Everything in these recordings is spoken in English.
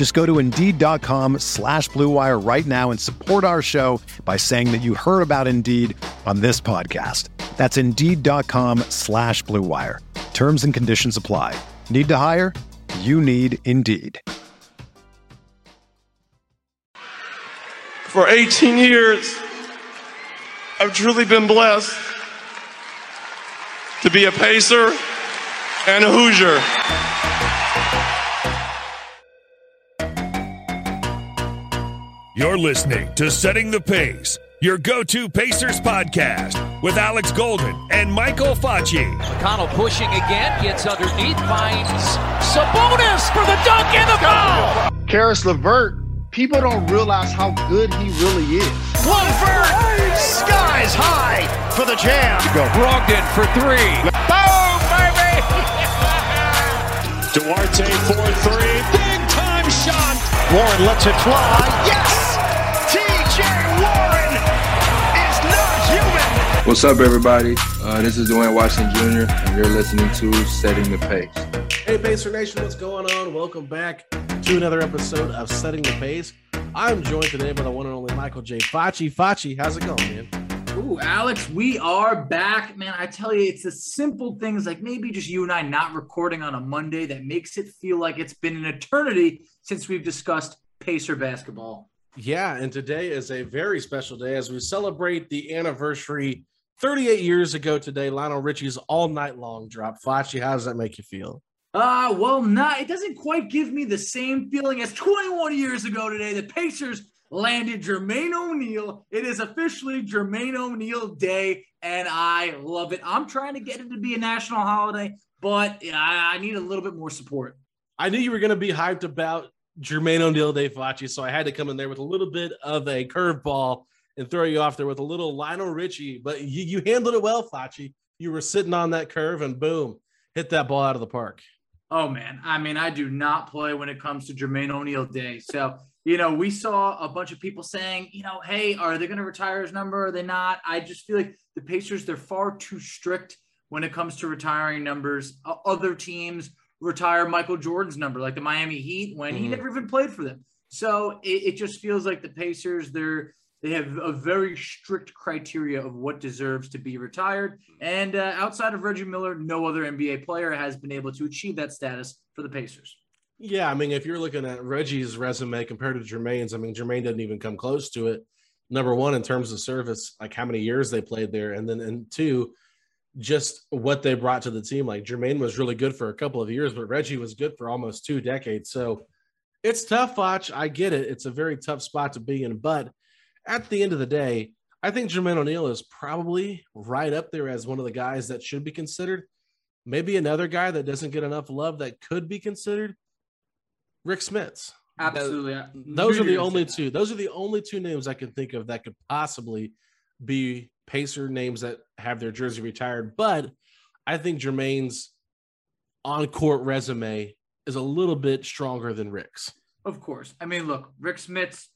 Just go to Indeed.com slash BlueWire right now and support our show by saying that you heard about Indeed on this podcast. That's Indeed.com slash BlueWire. Terms and conditions apply. Need to hire? You need Indeed. For 18 years, I've truly been blessed to be a Pacer and a Hoosier. You're listening to Setting the Pace, your go to Pacers podcast with Alex Golden and Michael Facci. McConnell pushing again, gets underneath, finds Sabonis for the dunk and the foul. Caris LeVert, people don't realize how good he really is. LeVert, skies high for the jam. Go Brogdon for three. Boom, baby! Duarte for three. Big time shot. Warren lets it fly. Yes! What's up, everybody? Uh, this is Duane Washington Jr., and you're listening to Setting the Pace. Hey, Pacer Nation, what's going on? Welcome back to another episode of Setting the Pace. I'm joined today by the one and only Michael J. Facci. Facci, how's it going, man? Ooh, Alex, we are back. Man, I tell you, it's the simple things like maybe just you and I not recording on a Monday that makes it feel like it's been an eternity since we've discussed Pacer basketball. Yeah, and today is a very special day as we celebrate the anniversary 38 years ago today. Lionel Richie's All Night Long drop. Facci, how does that make you feel? Uh, well, not it doesn't quite give me the same feeling as 21 years ago today. The Pacers landed Jermaine O'Neal. It is officially Jermaine O'Neal Day, and I love it. I'm trying to get it to be a national holiday, but I, I need a little bit more support. I knew you were going to be hyped about Jermaine O'Neal Day, Facci, so I had to come in there with a little bit of a curveball and throw you off there with a little Lionel Richie, but you, you handled it well, Facci. You were sitting on that curve and boom, hit that ball out of the park. Oh man, I mean, I do not play when it comes to Jermaine O'Neal Day. So, you know, we saw a bunch of people saying, you know, hey, are they going to retire his number? Are they not? I just feel like the Pacers, they're far too strict when it comes to retiring numbers. Uh, other teams retire Michael Jordan's number, like the Miami Heat, when mm-hmm. he never even played for them. So it, it just feels like the Pacers, they're they have a very strict criteria of what deserves to be retired. And uh, outside of Reggie Miller, no other NBA player has been able to achieve that status for the Pacers. Yeah, I mean, if you're looking at Reggie's resume compared to Jermaine's, I mean, Jermaine didn't even come close to it. Number one, in terms of service, like how many years they played there, and then and two, just what they brought to the team. Like Jermaine was really good for a couple of years, but Reggie was good for almost two decades. So it's tough, Watch. I get it. It's a very tough spot to be in, but at the end of the day, I think Jermaine O'Neal is probably right up there as one of the guys that should be considered. Maybe another guy that doesn't get enough love that could be considered, Rick Smits. Absolutely. Those are the only two. Those are the only two names I can think of that could possibly be Pacer names that have their jersey retired. But I think Jermaine's on court resume is a little bit stronger than Rick's. Of course. I mean, look, Rick Smits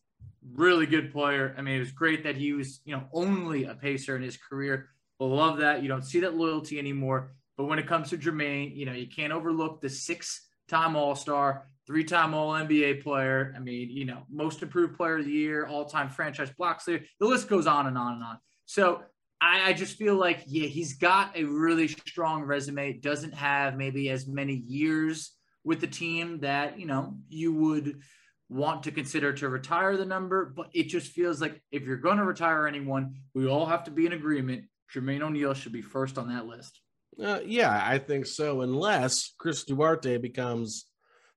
really good player. I mean, it was great that he was, you know, only a pacer in his career. Love that. You don't see that loyalty anymore. But when it comes to Jermaine, you know, you can't overlook the six time All Star, three time All NBA player. I mean, you know, most improved player of the year, all time franchise blocks there. The list goes on and on and on. So I, I just feel like, yeah, he's got a really strong resume, doesn't have maybe as many years with the team that, you know, you would want to consider to retire the number, but it just feels like if you're going to retire anyone, we all have to be in agreement. Jermaine O'Neal should be first on that list. Uh, yeah, I think so. Unless Chris Duarte becomes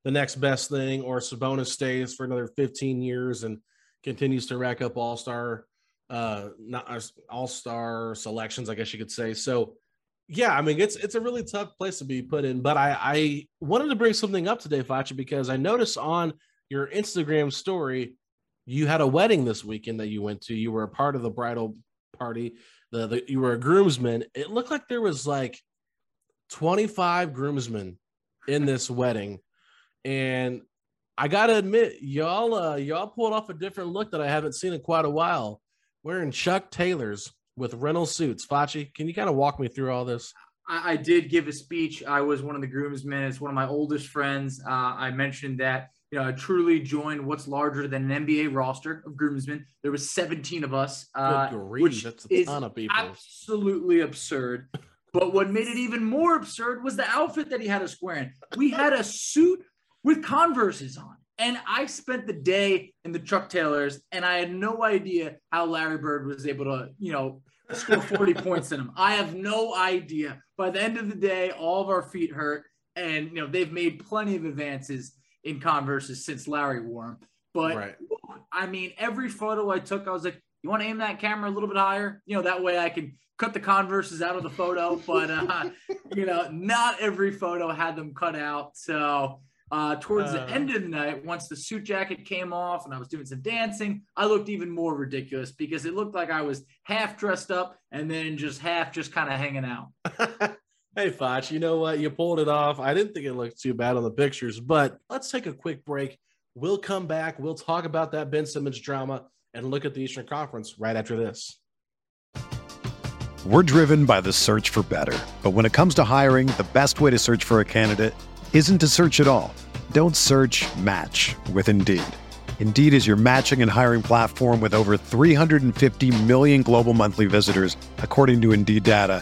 the next best thing, or Sabonis stays for another 15 years and continues to rack up All Star, uh, uh, All Star selections, I guess you could say. So, yeah, I mean it's it's a really tough place to be put in. But I I wanted to bring something up today, Facci, because I noticed on your Instagram story you had a wedding this weekend that you went to. You were a part of the bridal party. The, the you were a groomsman. It looked like there was like 25 groomsmen in this wedding. And I gotta admit, y'all uh y'all pulled off a different look that I haven't seen in quite a while. Wearing Chuck Taylors with rental suits. Facci, can you kind of walk me through all this? I, I, did give a speech. I was one of the groomsmen. It's one of my oldest friends. Uh, I mentioned that you know, I truly joined what's larger than an NBA roster of groomsmen. There was 17 of us, uh, which That's a is ton of people. absolutely absurd. but what made it even more absurd was the outfit that he had us wearing. We had a suit with Converses on. And I spent the day in the Chuck Taylors, and I had no idea how Larry Bird was able to, you know, score 40 points in them. I have no idea. By the end of the day, all of our feet hurt, and you know they've made plenty of advances in Converses since Larry wore them. But right. I mean, every photo I took, I was like, you want to aim that camera a little bit higher? You know, that way I can cut the Converses out of the photo. But, uh, you know, not every photo had them cut out. So, uh, towards uh, the end of the night, once the suit jacket came off and I was doing some dancing, I looked even more ridiculous because it looked like I was half dressed up and then just half just kind of hanging out. Hey, Facci, you know what? You pulled it off. I didn't think it looked too bad on the pictures, but let's take a quick break. We'll come back. We'll talk about that Ben Simmons drama and look at the Eastern Conference right after this. We're driven by the search for better. But when it comes to hiring, the best way to search for a candidate isn't to search at all. Don't search match with Indeed. Indeed is your matching and hiring platform with over 350 million global monthly visitors, according to Indeed data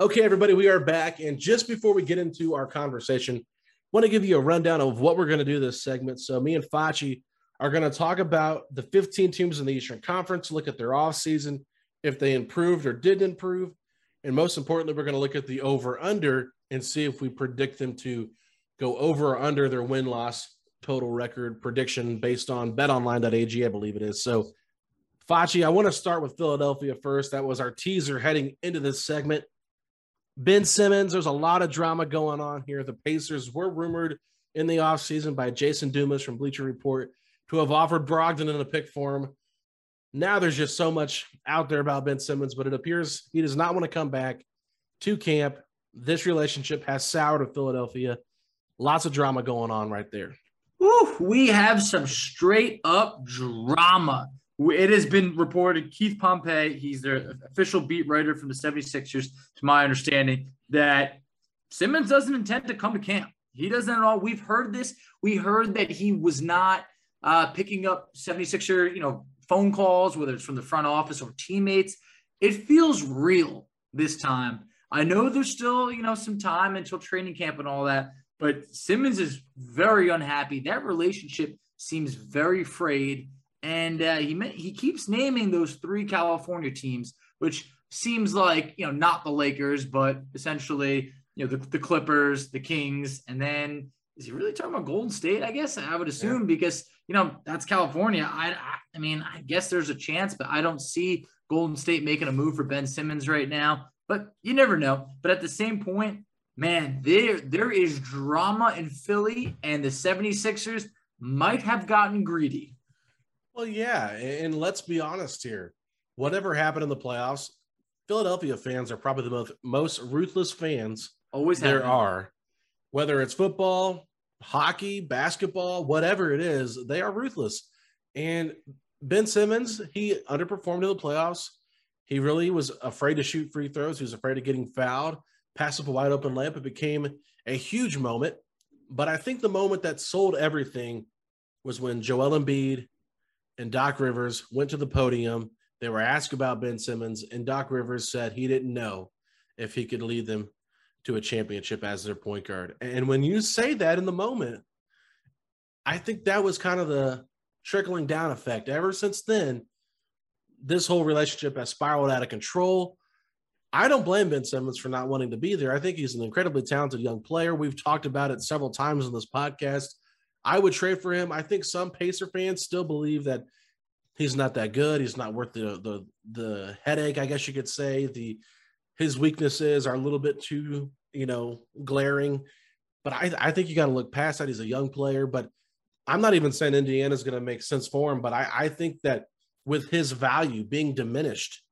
Okay, everybody, we are back. And just before we get into our conversation, I want to give you a rundown of what we're going to do this segment. So me and Facci are going to talk about the 15 teams in the Eastern Conference, look at their offseason, if they improved or didn't improve. And most importantly, we're going to look at the over under and see if we predict them to go over or under their win loss total record prediction based on betonline.ag, I believe it is. So, Facci, I want to start with Philadelphia first. That was our teaser heading into this segment. Ben Simmons, there's a lot of drama going on here. The Pacers were rumored in the offseason by Jason Dumas from Bleacher Report to have offered Brogdon in a pick form. Now there's just so much out there about Ben Simmons, but it appears he does not want to come back to camp. This relationship has soured with Philadelphia. Lots of drama going on right there. Ooh, we have some straight up drama. It has been reported, Keith Pompey, he's their official beat writer from the 76ers, to my understanding, that Simmons doesn't intend to come to camp. He doesn't at all. We've heard this. We heard that he was not uh, picking up 76er, you know, phone calls, whether it's from the front office or teammates. It feels real this time. I know there's still, you know, some time until training camp and all that, But Simmons is very unhappy. That relationship seems very frayed. And uh, he he keeps naming those three California teams, which seems like you know not the Lakers, but essentially you know the, the Clippers, the Kings, and then is he really talking about Golden State? I guess I would assume yeah. because you know that's California. I, I I mean I guess there's a chance, but I don't see Golden State making a move for Ben Simmons right now. But you never know. But at the same point, man, there there is drama in Philly, and the 76ers might have gotten greedy. Well, yeah, and let's be honest here. Whatever happened in the playoffs, Philadelphia fans are probably the most, most ruthless fans always there are. Whether it's football, hockey, basketball, whatever it is, they are ruthless. And Ben Simmons, he underperformed in the playoffs. He really was afraid to shoot free throws. He was afraid of getting fouled, pass up a wide open layup. It became a huge moment. But I think the moment that sold everything was when Joel Embiid and Doc Rivers went to the podium. They were asked about Ben Simmons, and Doc Rivers said he didn't know if he could lead them to a championship as their point guard. And when you say that in the moment, I think that was kind of the trickling down effect. Ever since then, this whole relationship has spiraled out of control. I don't blame Ben Simmons for not wanting to be there. I think he's an incredibly talented young player. We've talked about it several times on this podcast. I would trade for him. I think some Pacer fans still believe that he's not that good. He's not worth the the the headache, I guess you could say. The his weaknesses are a little bit too, you know, glaring. But I, I think you got to look past that. He's a young player, but I'm not even saying Indiana's going to make sense for him. But I, I think that with his value being diminished,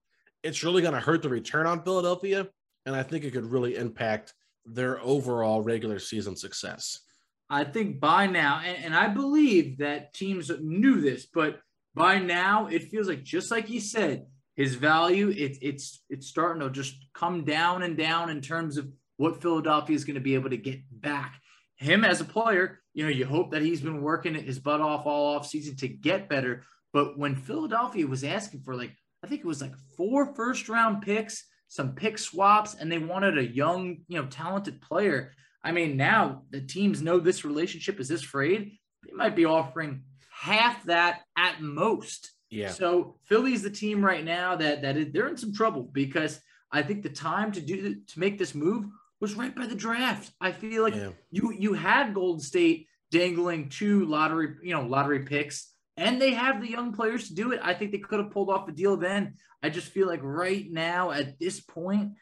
it's really going to hurt the return on Philadelphia. And I think it could really impact their overall regular season success. I think by now, and, and, I believe that teams knew this, but by now it feels like just like you said, his value it, it's it's starting to just come down and down in terms of what Philadelphia is going to be able to get back. Him as a player, you know, you hope that he's been working his butt off all off season to get better. But when Philadelphia was asking for like, I think it was like four first round picks, some pick swaps, and they wanted a young, you know, talented player I mean, now the teams know this relationship is this frayed. They might be offering half that at most. Yeah. So Philly's the team right now that that is, they're in some trouble because I think the time to do to make this move was right by the draft. I feel like yeah. you you had Golden State dangling two lottery you know lottery picks and they have the young players to do it. I think they could have pulled off the deal then. I just feel like right now at this point,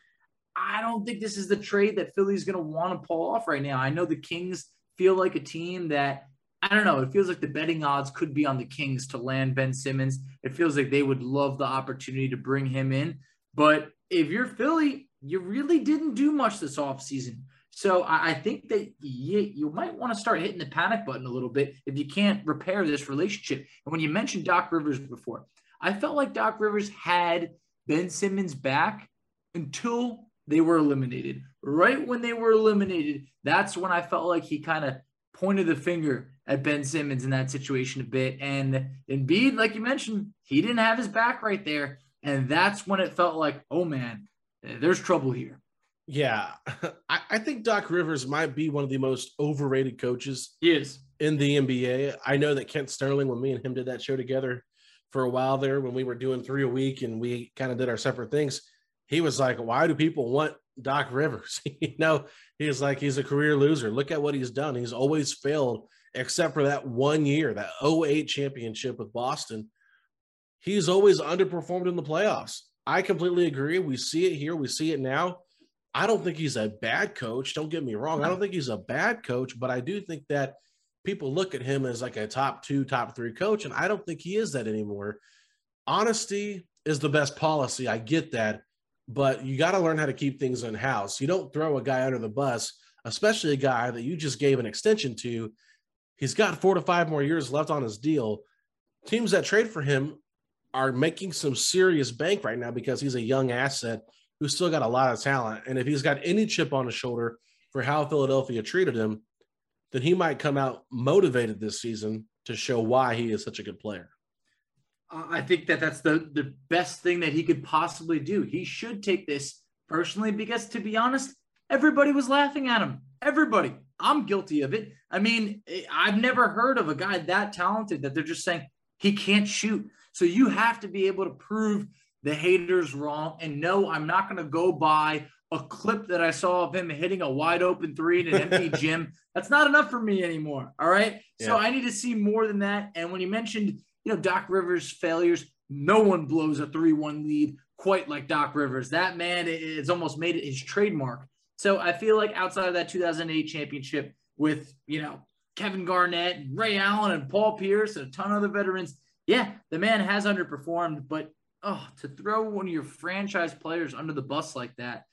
I don't think this is the trade that Philly's going to want to pull off right now. I know the Kings feel like a team that I don't know. It feels like the betting odds could be on the Kings to land Ben Simmons. It feels like they would love the opportunity to bring him in. But if you're Philly, you really didn't do much this offseason. So I think that you, you might want to start hitting the panic button a little bit if you can't repair this relationship. And when you mentioned Doc Rivers before, I felt like Doc Rivers had Ben Simmons back until they were eliminated. Right when they were eliminated, that's when I felt like he kind of pointed the finger at Ben Simmons in that situation a bit. And Embiid, like you mentioned, he didn't have his back right there. And that's when it felt like, oh man, there's trouble here. Yeah. I, I think Doc Rivers might be one of the most overrated coaches. He is. In the NBA. I know that Kent Sterling, when me and him did that show together for a while there, when we were doing three a week and we kind of did our separate things, he was like, why do people want Doc Rivers? you know, he's like, he's a career loser. Look at what he's done. He's always failed, except for that one year, that 08 championship with Boston. He's always underperformed in the playoffs. I completely agree. We see it here, we see it now. I don't think he's a bad coach. Don't get me wrong. I don't think he's a bad coach, but I do think that people look at him as like a top two, top three coach, and I don't think he is that anymore. Honesty is the best policy. I get that but you got to learn how to keep things in house. You don't throw a guy under the bus, especially a guy that you just gave an extension to. He's got four to five more years left on his deal. Teams that trade for him are making some serious bank right now because he's a young asset who's still got a lot of talent. And if he's got any chip on his shoulder for how Philadelphia treated him, then he might come out motivated this season to show why he is such a good player. I think that that's the the best thing that he could possibly do. He should take this personally because, to be honest, everybody was laughing at him. Everybody. I'm guilty of it. I mean, eh, I've never heard of a guy that talented that they're just saying he can't shoot. So you have to be able to prove the haters wrong. And no, I'm not going to go by a clip that I saw of him hitting a wide open three in an empty gym. That's not enough for me anymore. All right. Yeah. So I need to see more than that. And when you mentioned, you know, Doc Rivers' failures, no one blows a 3 1 lead quite like Doc Rivers. That man is almost made it his trademark. So I feel like outside of that 2008 championship with, you know, Kevin Garnett and Ray Allen and Paul Pierce and a ton of other veterans, yeah, the man has underperformed, but oh, to throw one of your franchise players under the bus like that,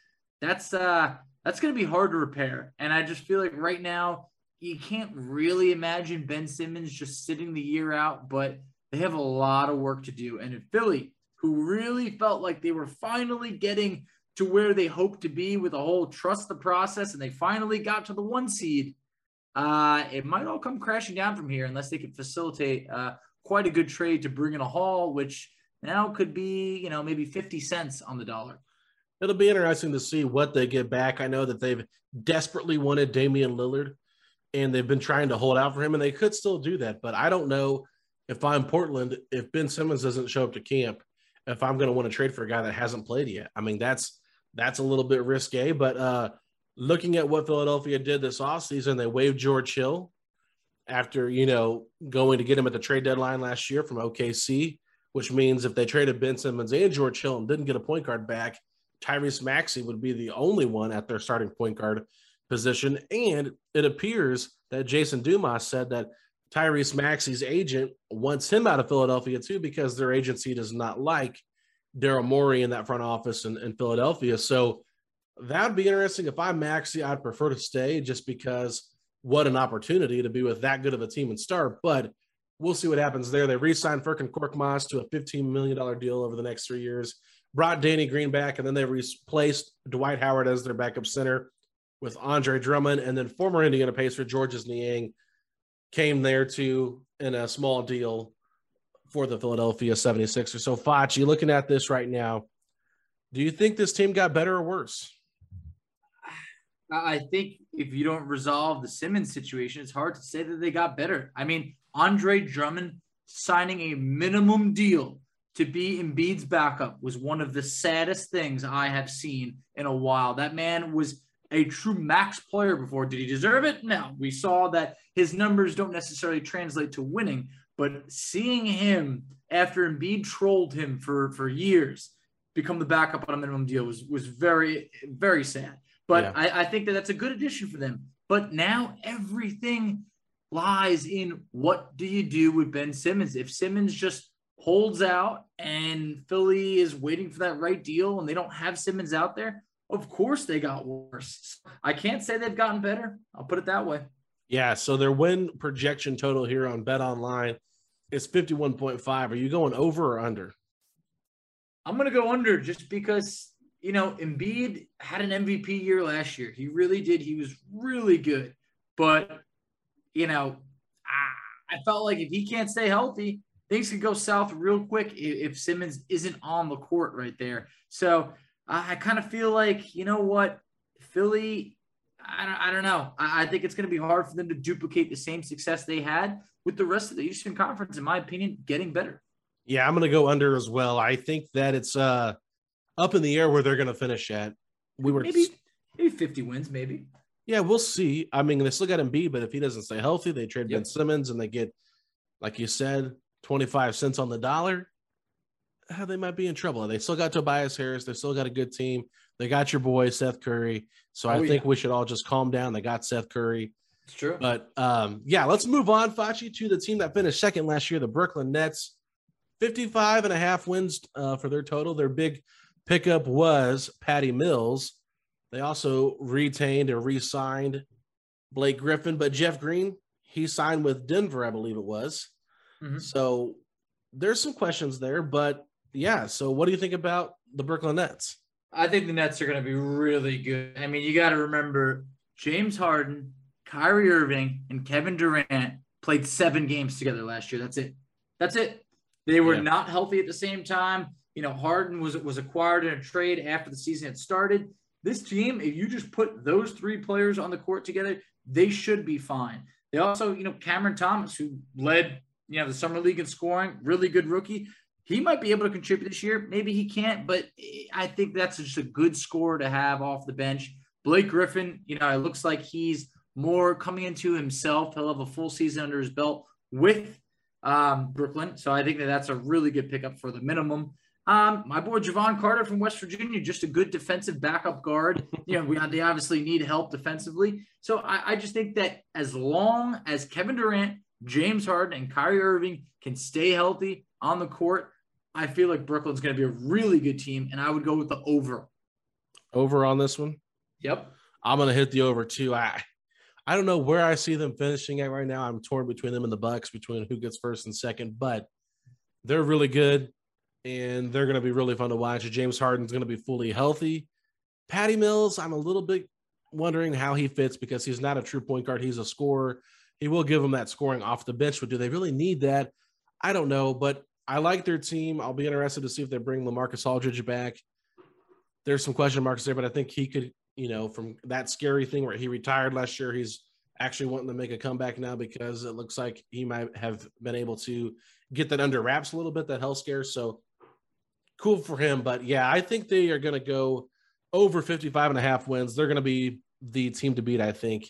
that's uh that's going to be hard to repair. And I just feel like right now you can't really imagine Ben Simmons just sitting the year out, but they have a lot of work to do. And in Philly, who really felt like they were finally getting to where they hoped to be with a whole trust the process, and they finally got to the one seed. Uh, it might all come crashing down from here unless they could facilitate uh, quite a good trade to bring in a haul, which now could be, you know, maybe 50 cents on the dollar. It'll be interesting to see what they get back. I know that they've desperately wanted Damian Lillard and they've been trying to hold out for him, and they could still do that. But I don't know if I'm Portland, if Ben Simmons doesn't show up to camp, if I'm going to want to trade for a guy that hasn't played yet. I mean, that's that's a little bit risque. But uh, looking at what Philadelphia did this offseason, they waived George Hill after, you know, going to get him at the trade deadline last year from OKC, which means if they traded Ben Simmons and George Hill and didn't get a point guard back, Tyrese Maxey would be the only one at their starting point guard position. And it appears that Jason Dumas said that Tyrese Maxey's agent wants him out of Philadelphia too because their agency does not like Daryl Morey in that front office in, in Philadelphia. So that would be interesting. If I'm Maxey, I'd prefer to stay just because what an opportunity to be with that good of a team and start. But we'll see what happens there. They re-signed Furkan Korkmaz to a $15 million deal over the next three years, brought Danny Green back, and then they replaced Dwight Howard as their backup center with Andre Drummond, and then former Indiana Pacer Georges Niang came there to in a small deal for the Philadelphia 76ers. So, Facci, looking at this right now, do you think this team got better or worse? I think if you don't resolve the Simmons situation, it's hard to say that they got better. I mean, Andre Drummond signing a minimum deal to be Embiid's backup was one of the saddest things I have seen in a while. That man was a true max player before. Did he deserve it? No. We saw that his numbers don't necessarily translate to winning, but seeing him after Embiid trolled him for for years become the backup on a minimum deal was was very very sad. But yeah. I, I think that that's a good addition for them. But now everything lies in what do you do with Ben Simmons? If Simmons just holds out and Philly is waiting for that right deal and they don't have Simmons out there, of course they got worse. I can't say they've gotten better. I'll put it that way. Yeah. So their win projection total here on Bet Online is 51.5. Are you going over or under? I'm going to go under just because, you know, Embiid had an MVP year last year. He really did. He was really good. But, you know, I, I felt like if he can't stay healthy, things could go south real quick if, if Simmons isn't on the court right there. So I, I kind of feel like, you know what? Philly I don't, I don't know. I, I think it's going to be hard for them to duplicate the same success they had with the rest of the Eastern Conference, in my opinion, getting better. Yeah, I'm going to go under as well. I think that it's uh up in the air where they're going to finish at. We were maybe maybe 50 wins, maybe. Yeah, we'll see. I mean, they still got him Embiid, but if he doesn't stay healthy, they trade yep. Ben Simmons and they get, like you said, 25 cents on the dollar. Uh, they might be in trouble. They still got Tobias Harris. They still got a good team. They got your boy Seth Curry. So oh, I think we should all just calm down. They got Seth Curry. It's true. But um, yeah, let's move on, Facci, to the team that finished second last year, the Brooklyn Nets. 55 and a half wins uh, for their total. Their big pickup was Patty Mills. They also retained or re signed Blake Griffin, but Jeff Green, he signed with Denver, I believe it was. Mm-hmm. So there's some questions there, but yeah. So what do you think about the Brooklyn Nets? I think the Nets are going to be really good. I mean, you got to remember James Harden, Kyrie Irving, and Kevin Durant played seven games together last year. That's it. That's it. They were yeah. not healthy at the same time. You know, Harden was was acquired in a trade after the season had started. This team, if you just put those three players on the court together, they should be fine. They also, you know, Cameron Thomas, who led, you know, the summer league in scoring, really good rookie. He might be able to contribute this year. Maybe he can't, but I think that's just a good score to have off the bench. Blake Griffin, you know, it looks like he's more coming into himself. He'll have a full season under his belt with um, Brooklyn. So I think that that's a really good pickup for the minimum. Um, my boy Jevon Carter from West Virginia, just a good defensive backup guard. You know, we they obviously need help defensively. So I, I just think that as long as Kevin Durant, James Harden, and Kyrie Irving can stay healthy on the court, I feel like Brooklyn's going to be a really good team, and I would go with the over. Over on this one. Yep. I'm going to hit the over too. I I don't know where I see them finishing at right now. I'm torn between them and the Bucks, between who gets first and second, but they're really good and they're going to be really fun to watch. James Harden's going to be fully healthy. Patty Mills, I'm a little bit wondering how he fits because he's not a true point guard. He's a scorer. He will give them that scoring off the bench, but do they really need that? I don't know, but I like their team. I'll be interested to see if they bring Lamarcus Aldridge back. There's some question marks there, but I think he could you know, from that scary thing where he retired last year, he's actually wanting to make a comeback now because it looks like he might have been able to get that under wraps a little bit, that health scare. So cool for him. But yeah, I think they are going to go over 55 and a half wins. They're going to be the team to beat, I think,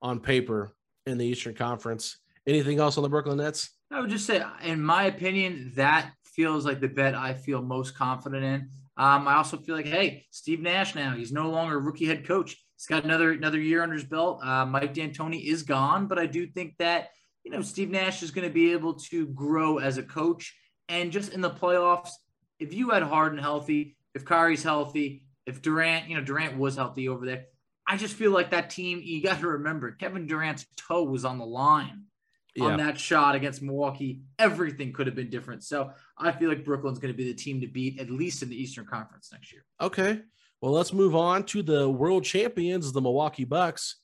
on paper in the Eastern Conference. Anything else on the Brooklyn Nets? I would just say, in my opinion, that feels like the bet I feel most confident in. Um, I also feel like, hey, Steve Nash now, he's no longer rookie head coach. He's got another another year under his belt. Uh, Mike D'Antoni is gone, but I do think that you know Steve Nash is going to be able to grow as a coach. And just in the playoffs, if you had Harden healthy, if Kyrie's healthy, if Durant, you know Durant was healthy over there, I just feel like that team. You got to remember, Kevin Durant's toe was on the line yeah. on that shot against Milwaukee. Everything could have been different. So I feel like Brooklyn's going to be the team to beat, at least in the Eastern Conference next year. Okay. Well, let's move on to the world champions, the Milwaukee Bucks.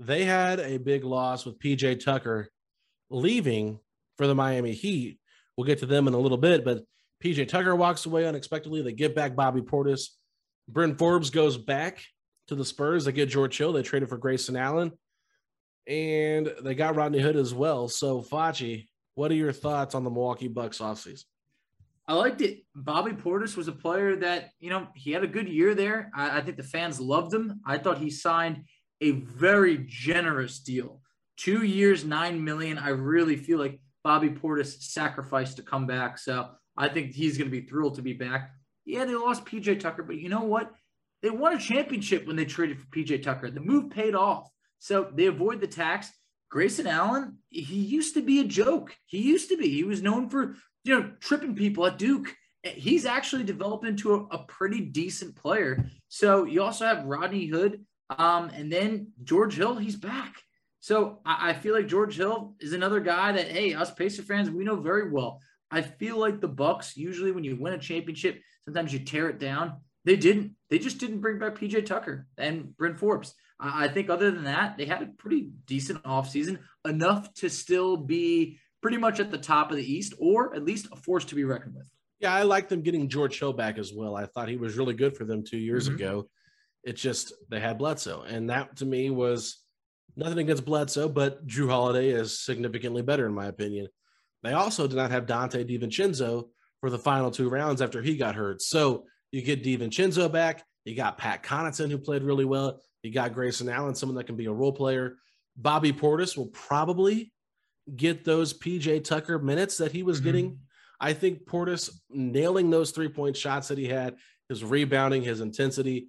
They had a big loss with PJ Tucker leaving for the Miami Heat. We'll get to them in a little bit, but PJ Tucker walks away unexpectedly. They get back Bobby Portis. Bryn Forbes goes back to the Spurs. They get George Hill. They traded for Grayson Allen and they got Rodney Hood as well. So, Facci, what are your thoughts on the Milwaukee Bucks offseason? I liked it. Bobby Portis was a player that, you know, he had a good year there. I, I, think the fans loved him. I thought he signed a very generous deal. Two years, nine million. I really feel like Bobby Portis sacrificed to come back. So I think he's going to be thrilled to be back. Yeah, they lost PJ Tucker, but you know what? They won a championship when they traded for PJ Tucker. The move paid off. So they avoid the tax. Grayson Allen, he used to be a joke. He used to be. He was known for, you know, tripping people at Duke. He's actually developed into a, a pretty decent player. So you also have Rodney Hood, um, and then George Hill. He's back. So I, I feel like George Hill is another guy that, hey, us Pacer fans, we know very well. I feel like the Bucks usually when you win a championship, sometimes you tear it down. They didn't. They just didn't bring back PJ Tucker and Bryn Forbes. I think other than that, they had a pretty decent offseason, enough to still be pretty much at the top of the East, or at least a force to be reckoned with. Yeah, I like them getting George Hill back as well. I thought he was really good for them two years mm-hmm. ago. It's just they had Bledsoe, and that to me was nothing against Bledsoe, but Jrue Holiday is significantly better in my opinion. They also did not have Donte DiVincenzo for the final two rounds after he got hurt. So you get DiVincenzo back. You got Pat Connaughton, who played really well. You got Grayson Allen, someone that can be a role player. Bobby Portis will probably get those PJ Tucker minutes that he was mm-hmm. getting. I think Portis nailing those three point shots that he had, his rebounding, his intensity.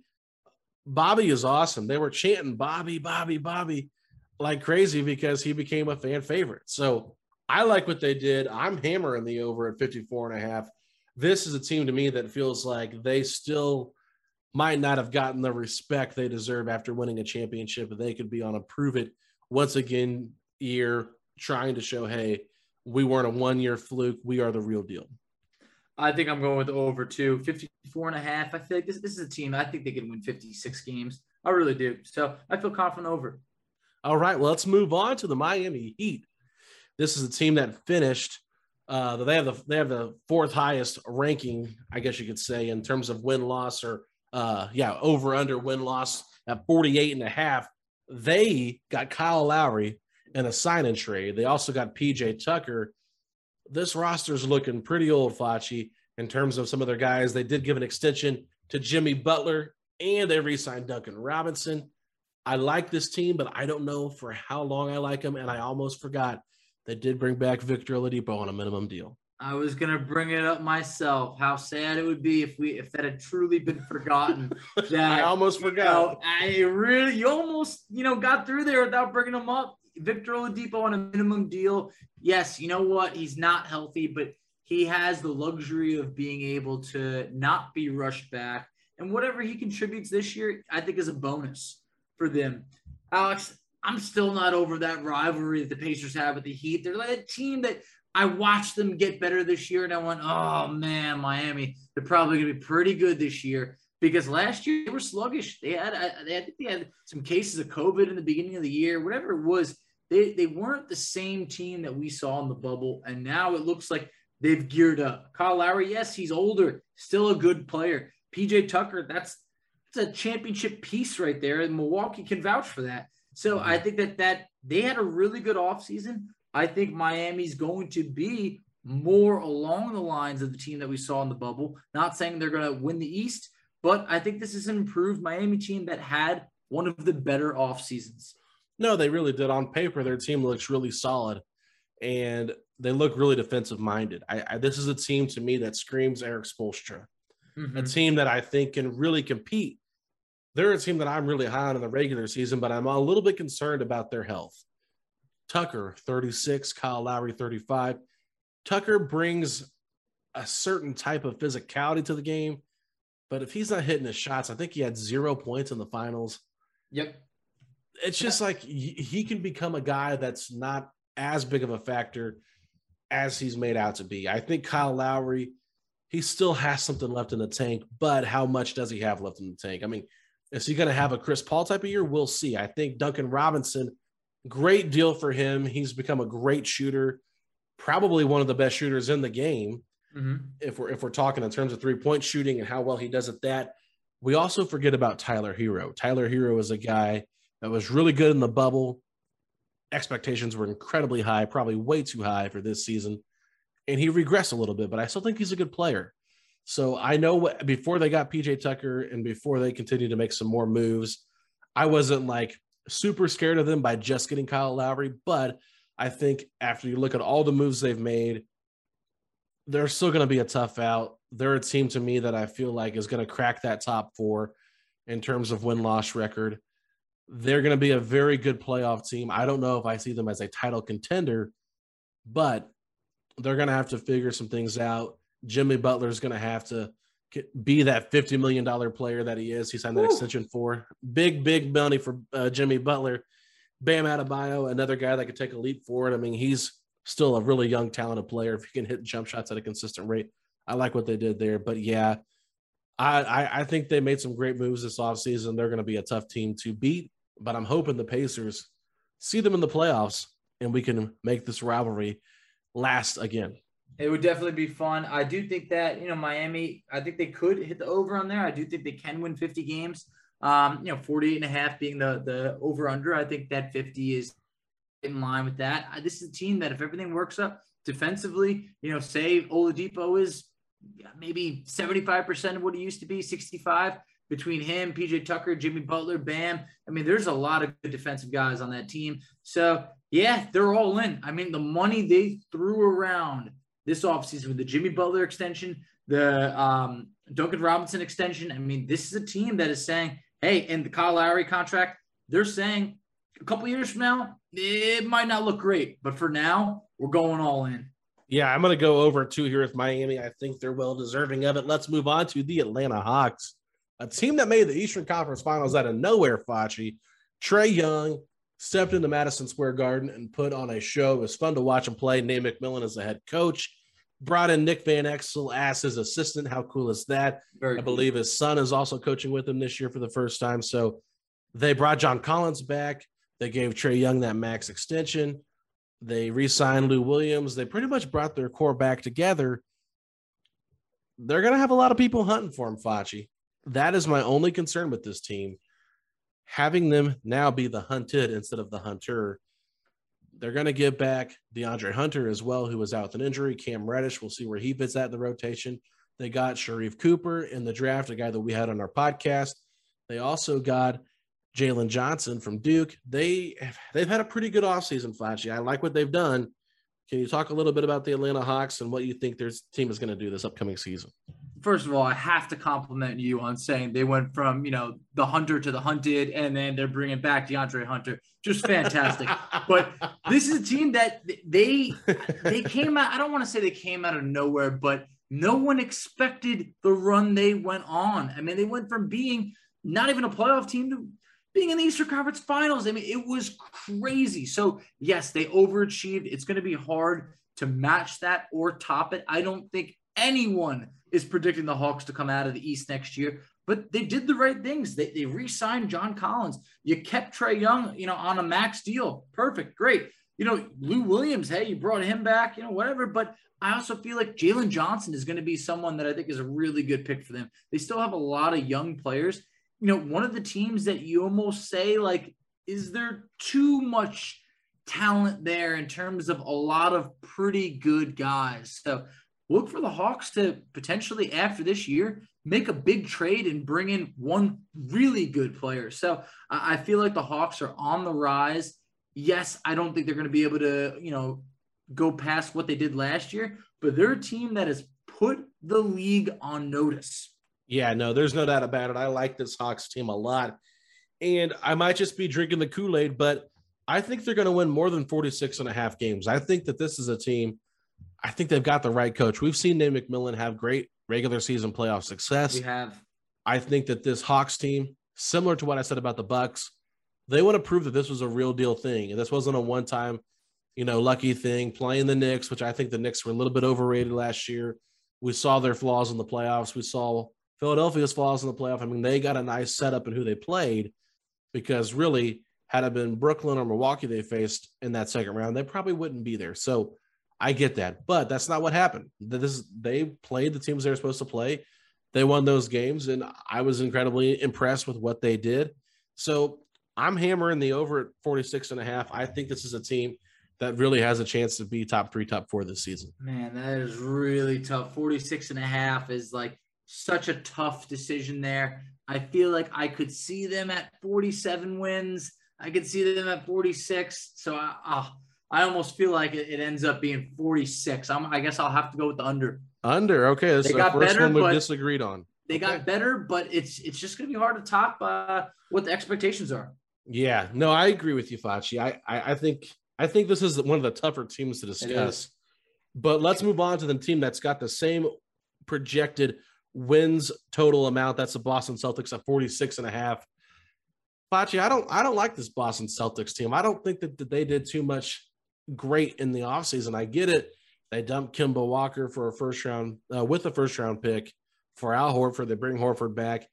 Bobby is awesome. They were chanting Bobby, Bobby, Bobby like crazy because he became a fan favorite. So I like what they did. I'm hammering the over at 54 and a half. This is a team to me that feels like they still might not have gotten the respect they deserve after winning a championship. They could be on a prove it once again year, trying to show, hey, we weren't a one year fluke. We are the real deal. I think I'm going with over two, 54 and a half. I feel like this, this is a team. I think they can win 56 games. I really do. So I feel confident over. All right. Well, let's move on to the Miami Heat. This is a team that finished. Uh, they have the they have the fourth highest ranking, I guess you could say, in terms of win loss or uh, yeah, over under win loss at 48 and a half. They got Kyle Lowry in a sign and trade. They also got PJ Tucker. This roster's looking pretty old, Facci, in terms of some of their guys. They did give an extension to Jimmy Butler and they re signed Duncan Robinson. I like this team, but I don't know for how long I like them. And I almost forgot they did bring back Victor Oladipo on a minimum deal. I was gonna bring it up myself. How sad it would be if we if that had truly been forgotten. That I almost forgot. You know, I really, you almost you know got through there without bringing him up. Victor Oladipo on a minimum deal. Yes, you know what? He's not healthy, but he has the luxury of being able to not be rushed back. And whatever he contributes this year, I think is a bonus for them. Alex, I'm still not over that rivalry that the Pacers have with the Heat. They're like a team that I watched them get better this year, and I went, "Oh man, Miami, they're probably going to be pretty good this year." Because last year they were sluggish. They had, they had, they had some cases of COVID in the beginning of the year, whatever it was. They they weren't the same team that we saw in the bubble, and now it looks like they've geared up. Kyle Lowry, yes, he's older, still a good player. PJ Tucker, that's that's a championship piece right there, and Milwaukee can vouch for that. So I think that that they had a really good offseason. I think Miami's going to be more along the lines of the team that we saw in the bubble. Not saying they're going to win the East, but I think this is an improved Miami team that had one of the better off seasons. No, they really did. On paper, their team looks really solid, and they look really defensive minded. I, I, this is a team to me that screams Erik Spoelstra, mm-hmm. a team that I think can really compete. They're a team that I'm really high on in the regular season, but I'm a little bit concerned about their health. Tucker, 36, Kyle Lowry, 35. Tucker brings a certain type of physicality to the game, but if he's not hitting his shots, I think he had zero points in the finals. Yep. It's just like he can become a guy that's not as big of a factor as he's made out to be. I think Kyle Lowry, he still has something left in the tank, but how much does he have left in the tank? I mean, is he going to have a Chris Paul type of year? We'll see. I think Duncan Robinson Great deal for him. He's become a great shooter, probably one of the best shooters in the game. Mm-hmm. If we're if we're talking in terms of three point shooting and how well he does at that, we also forget about Tyler Herro. Tyler Herro is a guy that was really good in the bubble. Expectations were incredibly high, probably way too high for this season, and he regressed a little bit. But I still think he's a good player. So I know what, before they got PJ Tucker and before they continued to make some more moves, I wasn't like super scared of them by just getting Kyle Lowry, but I think after you look at all the moves they've made, they're still going to be a tough out. They're a team to me that I feel like is going to crack that top four in terms of win loss record. They're going to be a very good playoff team. I don't know if I see them as a title contender, but they're going to have to figure some things out. Jimmy Butler is going to have to be that $50 million player that he is. He signed that Ooh. extension for big, big money for uh, Jimmy Butler. Bam Adebayo, another guy that could take a leap forward. I mean, he's still a really young, talented player. If he can hit jump shots at a consistent rate, I like what they did there. But yeah, I, I, I think they made some great moves this offseason. They're going to be a tough team to beat, but I'm hoping the Pacers see them in the playoffs and we can make this rivalry last again. It would definitely be fun. I do think that, you know, Miami, I think they could hit the over on there. I do think they can win 50 games. Um, you know, 48 and a half being the the over under. I think that 50 is in line with that. I, This is a team that if everything works up defensively, you know, say Oladipo is maybe 75% of what he used to be, 65 between him, PJ Tucker, Jimmy Butler, Bam. I mean, there's a lot of good defensive guys on that team. So, yeah, they're all in. I mean, the money they threw around this offseason with the Jimmy Butler extension, the um, Duncan Robinson extension. I mean, this is a team that is saying, hey, in the Kyle Lowry contract, they're saying a couple years from now, it might not look great, but for now, we're going all in. Yeah, I'm going to go over two here with Miami. I think they're well deserving of it. Let's move on to the Atlanta Hawks, a team that made the Eastern Conference Finals out of nowhere, Facci. Trae Young stepped into Madison Square Garden and put on a show. It was fun to watch him play. Nate McMillan is the head coach brought in Nick Van Exel as his assistant. How cool is that? Very I cool. believe his son is also coaching with him this year for the first time. So they brought John Collins back. They gave Trae Young that max extension. They re-signed Lou Williams. They pretty much brought their core back together. They're going to have a lot of people hunting for him, Facci. That is my only concern with this team. having them now be the hunted instead of the hunter. They're going to give back DeAndre Hunter as well, who was out with an injury. Cam Reddish, we'll see where he fits at in the rotation. They got Sharife Cooper in the draft, a guy that we had on our podcast. They also got Jalen Johnson from Duke. They they've had a pretty good offseason, Flashy. I like what they've done. Can you talk a little bit about the Atlanta Hawks and what you think their team is going to do this upcoming season? First of all, I have to compliment you on saying they went from you know the hunter to the hunted, and then they're bringing back DeAndre Hunter. Just fantastic. but this is a team that they they came out. I don't want to say they came out of nowhere, but no one expected the run they went on. I mean, they went from being not even a playoff team to being in the Eastern Conference Finals. I mean, it was crazy. So, yes, they overachieved. It's going to be hard to match that or top it. I don't think anyone is predicting the Hawks to come out of the East next year, but they did the right things. They, they re signed John Collins. You kept Trae Young, you know, on a max deal. Perfect. Great. You know, Lou Williams, hey, you brought him back, you know, whatever. But I also feel like Jalen Johnson is going to be someone that I think is a really good pick for them. They still have a lot of young players you know, one of the teams that you almost say, like, is there too much talent there in terms of a lot of pretty good guys? So look for the Hawks to potentially, after this year, make a big trade and bring in one really good player. So I feel like the Hawks are on the rise. Yes, I don't think they're going to be able to, you know, go past what they did last year, but they're a team that has put the league on notice. Yeah, no, there's no doubt about it. I like this Hawks team a lot. And I might just be drinking the Kool Aid, but I think they're going to win more than 46 and a half games. I think that this is a team, I think they've got the right coach. We've seen Nate McMillan have great regular season playoff success. We have. I think that this Hawks team, similar to what I said about the Bucks, they want to prove that this was a real deal thing. And this wasn't a one time, you know, lucky thing playing the Knicks, which I think the Knicks were a little bit overrated last year. We saw their flaws in the playoffs. We saw Philadelphia's flaws in the playoff. I mean, they got a nice setup in who they played because really, had it been Brooklyn or Milwaukee they faced in that second round, they probably wouldn't be there. So I get that, but that's not what happened. This they played the teams they were supposed to play. They won those games, and I was incredibly impressed with what they did. So I'm hammering the over at 46 and a half. I think this is a team that really has a chance to be top three, top four this season. Man, that is really tough. 46 and a half is like such a tough decision there. I feel like I could see them at 47 wins. I could see them at 46. So I, uh, I almost feel like it, it, ends up being 46. I'm, I guess I'll have to go with the under. Under. Okay. That's they is the first better, one we disagreed on. They okay. got better, but it's it's just going to be hard to top uh, what the expectations are. Yeah. No, I agree with you, Facci. I, I, I think I think this is one of the tougher teams to discuss. But let's move on to the team that's got the same projected wins total amount. That's the Boston Celtics at 46 and a half. Facci, I don't I don't like this Boston Celtics team. I don't think that, that they did too much great in the offseason. I get it. They dumped Kemba Walker for a first round uh, with a first round pick for Al Horford. They bring Horford back.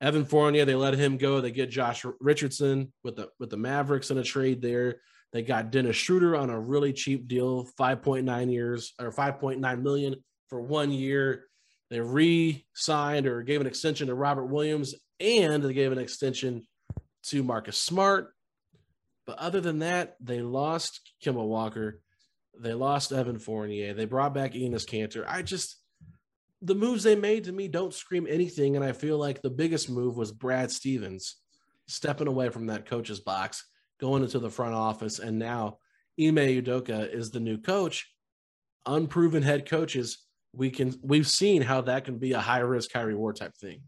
Evan Fournier, they let him go. They get Josh Richardson with the with the Mavericks in a trade there. They got Dennis Schroeder on a really cheap deal, 5.9 years or 5.9 million for one year. They re-signed or gave an extension to Robert Williams, and they gave an extension to Marcus Smart. But other than that, they lost Kemba Walker. They lost Evan Fournier. They brought back Enes Kanter. I just the moves they made to me don't scream anything. And I feel like the biggest move was Brad Stevens stepping away from that coach's box, going into the front office. And now Ime Udoka is the new coach. Unproven head coaches we can we've seen how that can be a high risk, high reward type thing.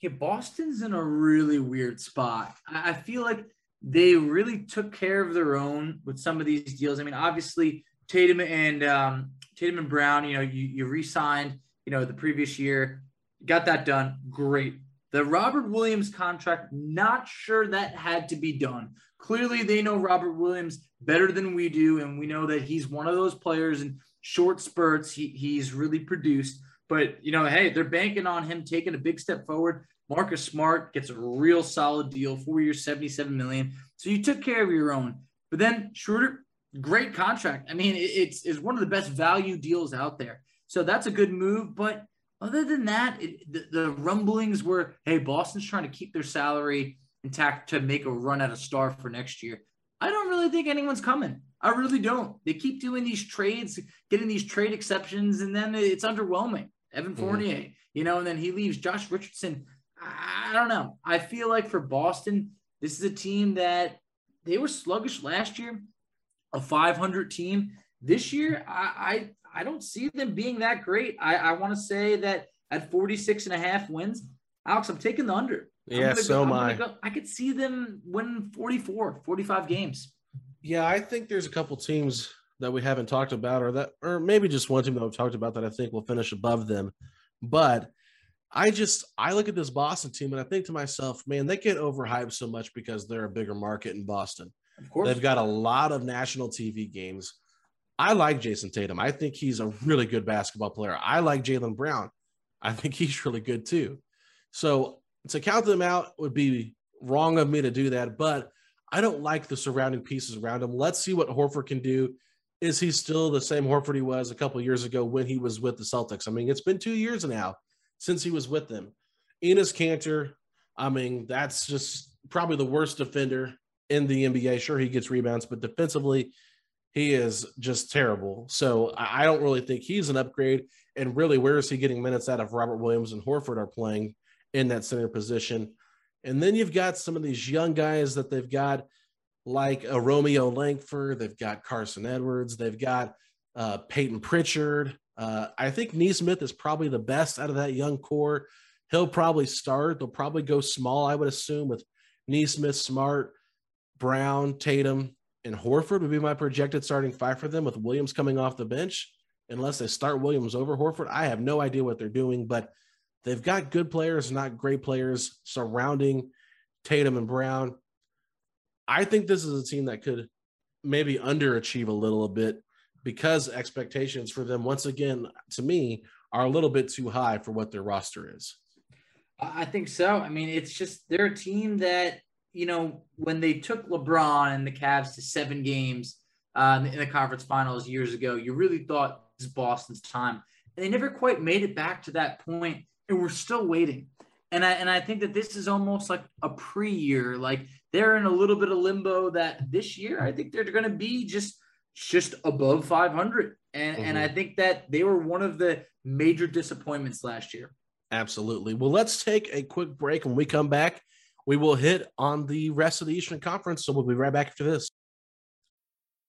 Yeah, Boston's in a really weird spot. I feel like they really took care of their own with some of these deals. I mean, obviously Tatum and um, Tatum and Brown, you know, you, you re-signed, you know, the previous year, got that done. Great. The Robert Williams contract, not sure that had to be done. Clearly, they know Robert Williams better than we do, and we know that he's one of those players. And short spurts. He, he's really produced. But, you know, hey, they're banking on him taking a big step forward. Marcus Smart gets a real solid deal, four years, 77 million. So you took care of your own. But then Schroeder, great contract. I mean, it's, it's one of the best value deals out there. So that's a good move. But other than that, it, the, the rumblings were, hey, Boston's trying to keep their salary intact to make a run at a star for next year. I don't really think anyone's coming. I really don't. They keep doing these trades, getting these trade exceptions, and then it's underwhelming. Evan mm-hmm. Fournier, mm-hmm. you know, and then he leaves Josh Richardson. I don't know. I feel like for Boston, this is a team that they were sluggish last year, a 500 team. This year, I I, I don't see them being that great. I, I want to say that at 46 and a half wins, Alex, I'm taking the under. Yeah, so am I. Go, I could see them win 44, 45 games. Yeah, I think there's a couple teams that we haven't talked about, or that, or maybe just one team that we've talked about that I think will finish above them. But I just I look at this Boston team and I think to myself, man, they get overhyped so much because they're a bigger market in Boston. Of course, they've got a lot of national TV games. I like Jayson Tatum. I think he's a really good basketball player. I like Jaylen Brown. I think he's really good too. So to count them out would be wrong of me to do that, but I don't like the surrounding pieces around him. Let's see what Horford can do. Is he still the same Horford he was a couple years ago when he was with the Celtics? I mean, it's been two years now since he was with them. Enes Kanter, I mean, that's just probably the worst defender in the NBA. Sure, he gets rebounds, but defensively, he is just terrible. So I don't really think he's an upgrade. And really, where is he getting minutes out of Robert Williams and Horford are playing in that center position? And then you've got some of these young guys that they've got, like a Romeo Langford. They've got Carsen Edwards. They've got uh, Payton Pritchard. Uh, I think Nesmith is probably the best out of that young core. He'll probably start. They'll probably go small, I would assume, with Nesmith, Smart, Brown, Tatum, and Horford would be my projected starting five for them with Williams coming off the bench. Unless they start Williams over Horford, I have no idea what they're doing, but they've got good players, not great players surrounding Tatum and Brown. I think this is a team that could maybe underachieve a little a bit because expectations for them, once again, to me, are a little bit too high for what their roster is. I think so. I mean, it's just they're a team that you know, when they took LeBron and the Cavs to seven games um, in the conference finals years ago, you really thought this Boston's time. And they never quite made it back to that point, and we're still waiting. And I and I think that this is almost like a pre-year. Like they're in a little bit of limbo that this year I think they're going to be just just above 500. And mm-hmm. and I think that they were one of the major disappointments last year. Absolutely. Well, let's take a quick break. When we come back, we will hit on the rest of the Eastern Conference. So we'll be right back after this.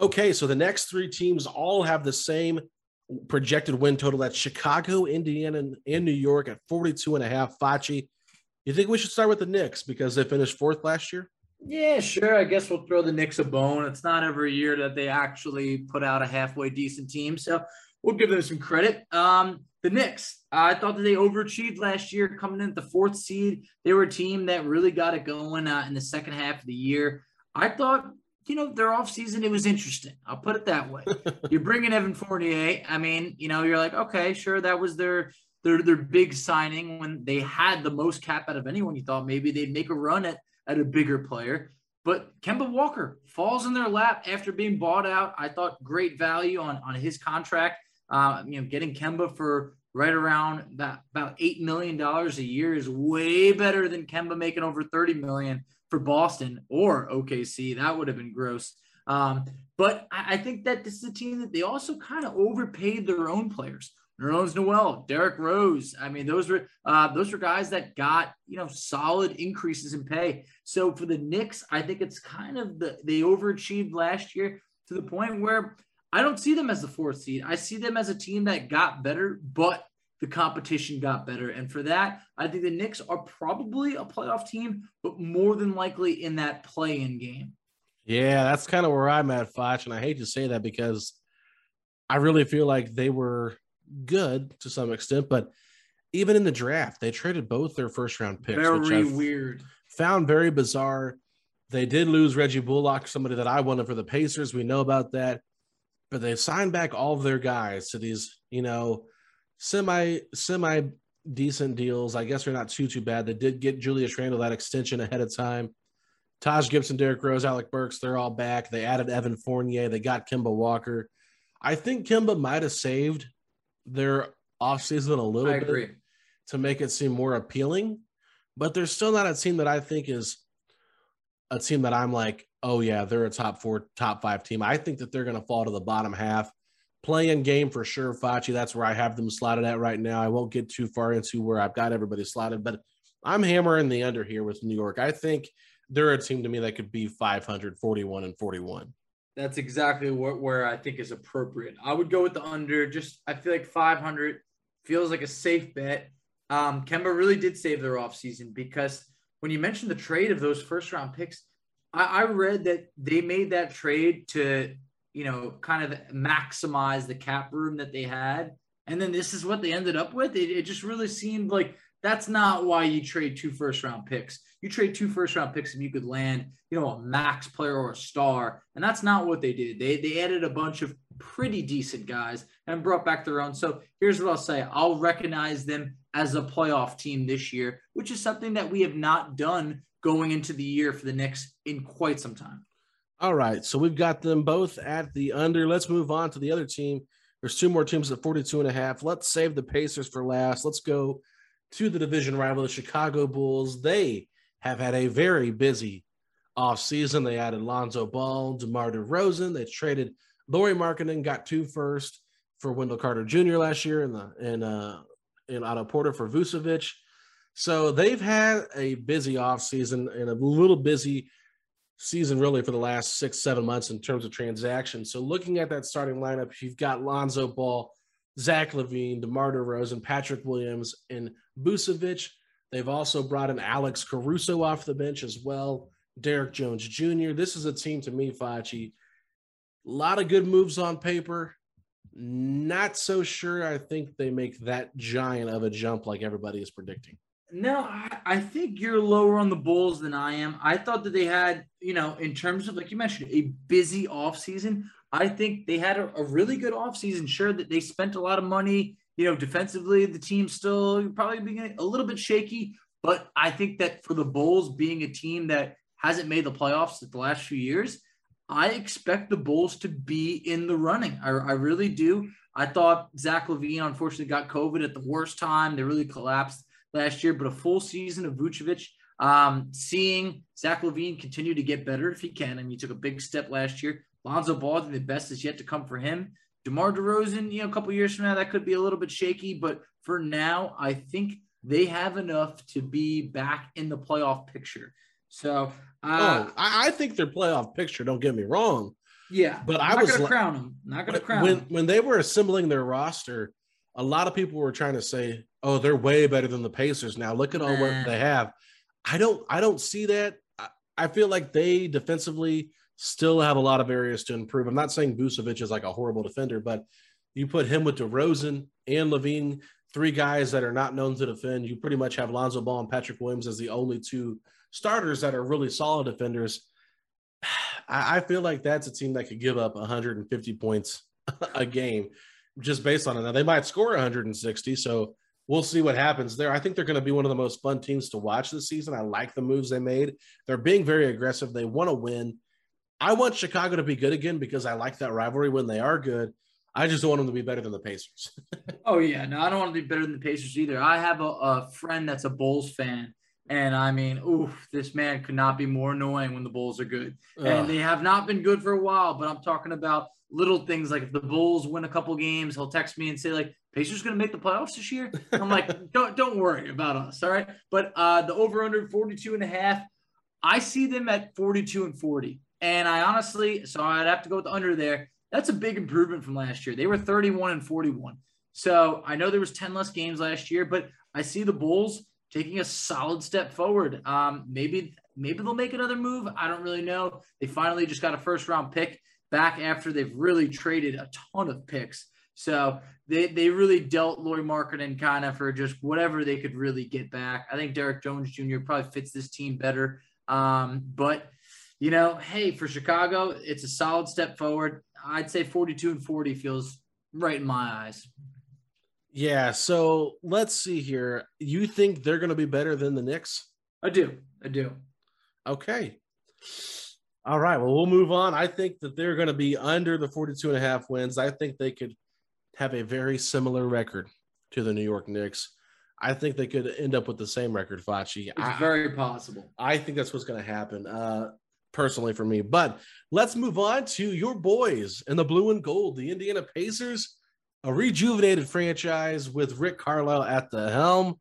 Okay, so the next three teams all have the same projected win total. That's Chicago, Indiana, and New York at 42 and a half. Facci, you think we should start with the Knicks because they finished fourth last year? Yeah, sure. I guess we'll throw the Knicks a bone. It's not every year that they actually put out a halfway decent team. So we'll give them some credit. Um, the Knicks, I thought that they overachieved last year coming in at the fourth seed. They were a team that really got it going uh, in the second half of the year. I thought you know, their offseason, it was interesting. I'll put it that way. you're bringing Evan Fournier. I mean, you know, you're like, okay, sure, that was their their their big signing when they had the most cap out of anyone. You thought maybe they'd make a run at at a bigger player. But Kemba Walker falls in their lap after being bought out. I thought great value on on his contract. Uh, you know, getting Kemba for right around about, about eight million dollars a year is way better than Kemba making over 30 million for Boston or OKC. That would have been gross. Um, but I, I, think that this is a team that they also kind of overpaid their own players. Nerlens Noel, Derrick Rose. I mean, those were uh, those were guys that got you know solid increases in pay. So for the Knicks, I think it's kind of the they overachieved last year to the point where I don't see them as the fourth seed. I see them as a team that got better, but the competition got better. And for that, I think the Knicks are probably a playoff team, but more than likely in that play in game. Yeah, that's kind of where I'm at, Foch. And I hate to say that because I really feel like they were good to some extent, but even in the draft, they traded both their first round picks. Very weird. found very bizarre. They did lose Reggie Bullock, somebody that I wanted for the Pacers. We know about that. But they signed back all of their guys to these, you know, semi semi decent deals. I guess they're not too too bad. They did get Julius Randle that extension ahead of time. Taj Gibson, Derrick Rose, Alec Burks, they're all back. They added Evan Fournier. They got Kemba Walker. I think Kemba might have saved their offseason a little I bit agree. to make it seem more appealing, but they're still not a team that I think is a team that I'm like, oh yeah, they're a top four, top five team. I think that they're going to fall to the bottom half. Playing game for sure, Facci. That's where I have them slotted at right now. I won't get too far into where I've got everybody slotted, but I'm hammering the under here with New York. I think they're a team to me that could be 541 and 41. That's exactly what where I think is appropriate. I would go with the under. Just I feel like 500 feels like a safe bet. Um, Kemba really did save their offseason because when you mentioned the trade of those first round picks, I, I read that they made that trade to you know kind of maximize the cap room that they had, and then this is what they ended up with. It, it just really seemed like that's not why you trade two first round picks. You trade two first round picks and you could land, you know, a max player or a star. And that's not what they did. They they added a bunch of pretty decent guys and brought back their own. So here's what I'll say. I'll recognize them as a playoff team this year, which is something that we have not done going into the year for the Knicks in quite some time. All right. So we've got them both at the under. Let's move on to the other team. There's two more teams at 42 and a half. Let's save the Pacers for last. Let's go to the division rival, the Chicago Bulls. They have had a very busy offseason. They added Lonzo Ball, DeMar DeRozan. They traded Lauri Markkanen, got two first for Wendell Carter Jr. last year in the in uh in Otto Porter for Vucevic. So they've had a busy offseason and a little busy season really for the last six, seven months in terms of transactions. So looking at that starting lineup, you've got Lonzo Ball, Zach LaVine, DeMar DeRozan, Patrick Williams, and Vucevic. They've also brought in Alex Caruso off the bench as well, Derrick Jones Jr. This is a team to me, Facci. A lot of good moves on paper. Not so sure. I think they make that giant of a jump like everybody is predicting. No, I, I think you're lower on the Bulls than I am. I thought that they had, you know, in terms of like you mentioned, a busy offseason. I think they had a, a really good offseason. Sure that they spent a lot of money, you know, defensively, the team's still probably being a little bit shaky. But I think that for the Bulls being a team that hasn't made the playoffs the last few years, I expect the Bulls to be in the running. I, I really do. I thought Zach LaVine unfortunately got COVID at the worst time. They really collapsed last year, but a full season of Vucevic, um, seeing Zach LaVine continue to get better if he can. I mean, he took a big step last year. Lonzo Ball, the best is yet to come for him. DeMar DeRozan, you know, a couple years from now, that could be a little bit shaky, but for now, I think they have enough to be back in the playoff picture. So, uh, oh, I, I think their playoff picture. Don't get me wrong. Yeah, but I'm I was gonna like- crown them. Not gonna crown when them. when they were assembling their roster, a lot of people were trying to say, "Oh, they're way better than the Pacers now. Look at all Nah. what they have." I don't I don't see that. I, I feel like they defensively still have a lot of areas to improve. I'm not saying Vucevic is like a horrible defender, but you put him with DeRozan and LaVine, three guys that are not known to defend. You pretty much have Lonzo Ball and Patrick Williams as the only two starters that are really solid defenders. I, I feel like that's a team that could give up 150 points a game just based on it. Now they might score 160, so we'll see what happens there. I think they're going to be one of the most fun teams to watch this season. I like the moves they made. They're being very aggressive. They want to win. I want Chicago to be good again because I like that rivalry when they are good. I just don't want them to be better than the Pacers. Oh yeah, no, I don't want to be better than the Pacers either. I have a, a friend that's a Bulls fan, and I mean, oof, this man could not be more annoying when the Bulls are good, Ugh. and they have not been good for a while. But I'm talking about little things like if the Bulls win a couple games, he'll text me and say like, "Pacers going to make the playoffs this year." I'm like, don't don't worry about us, all right. But uh, the over under 42 and a half, I see them at 42 and 40, and I honestly, so I'd have to go with the under there. That's a big improvement from last year. They were 31 and 41. So I know there was 10 less games last year, but I see the Bulls taking a solid step forward. Um, maybe maybe they'll make another move. I don't really know. They finally just got a first round pick back after they've really traded a ton of picks. So they, they really dealt Lauri Markkanen kind of for just whatever they could really get back. I think Derrick Jones Jr. probably fits this team better. Um, but you know, hey, for Chicago, it's a solid step forward. I'd say 42 and 40 feels right in my eyes. Yeah. So let's see here. You think they're going to be better than the Knicks? I do. I do. Okay. All right. Well, we'll move on. I think that they're going to be under the 42 and a half wins. I think they could have a very similar record to the New York Knicks. I think they could end up with the same record, Facci. It's I, very possible. I think that's what's going to happen, uh, personally for me. But let's move on to your boys in the blue and gold, the Indiana Pacers, a rejuvenated franchise with Rick Carlisle at the helm.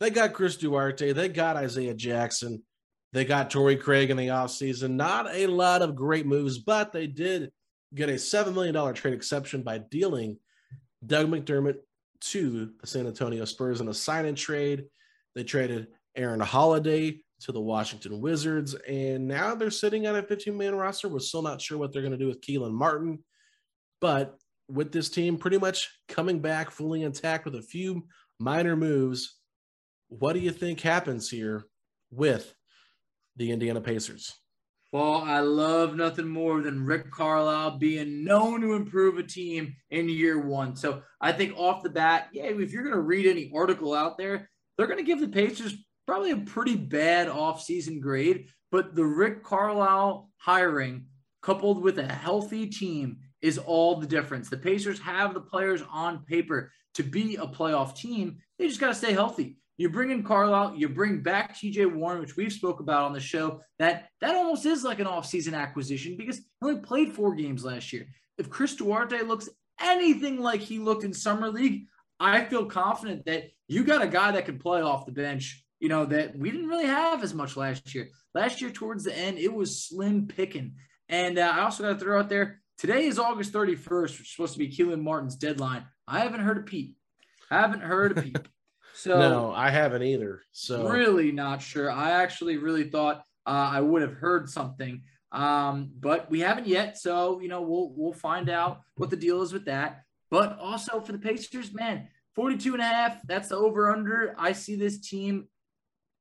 They got Chris Duarte, they got Isaiah Jackson, they got Torrey Craig in the offseason. Not a lot of great moves, but they did get a $7 million trade exception by dealing Doug McDermott to the San Antonio Spurs in a sign and trade. They traded Aaron Holiday to the Washington Wizards, and now they're sitting on a 15 man roster. We're still not sure what they're going to do with Kelan Martin, but with this team pretty much coming back fully intact with a few minor moves, what do you think happens here with the Indiana Pacers? Well, I love nothing more than Rick Carlisle being known to improve a team in year one. So I think off the bat, yeah, if you're going to read any article out there, they're going to give the Pacers probably a pretty bad offseason grade. But the Rick Carlisle hiring, coupled with a healthy team, is all the difference. The Pacers have the players on paper to be a playoff team. They just got to stay healthy. You bring in Carlisle, you bring back TJ Warren, which we've spoke about on the show. That that almost is like an offseason acquisition because he only played four games last year. If Chris Duarte looks anything like he looked in summer league, I feel confident that you got a guy that can play off the bench. You know that we didn't really have as much last year. Last year, towards the end, it was slim picking. And uh, I also got to throw out there today is August 31st, which is supposed to be Kelan Martin's deadline. I haven't heard a peep. I haven't heard a peep. So no, I haven't either. So really not sure. I actually really thought uh, I would have heard something, um, but we haven't yet. So you know, we'll we'll find out what the deal is with that. But also for the Pacers, man, 42 and a half, that's the over under. I see this team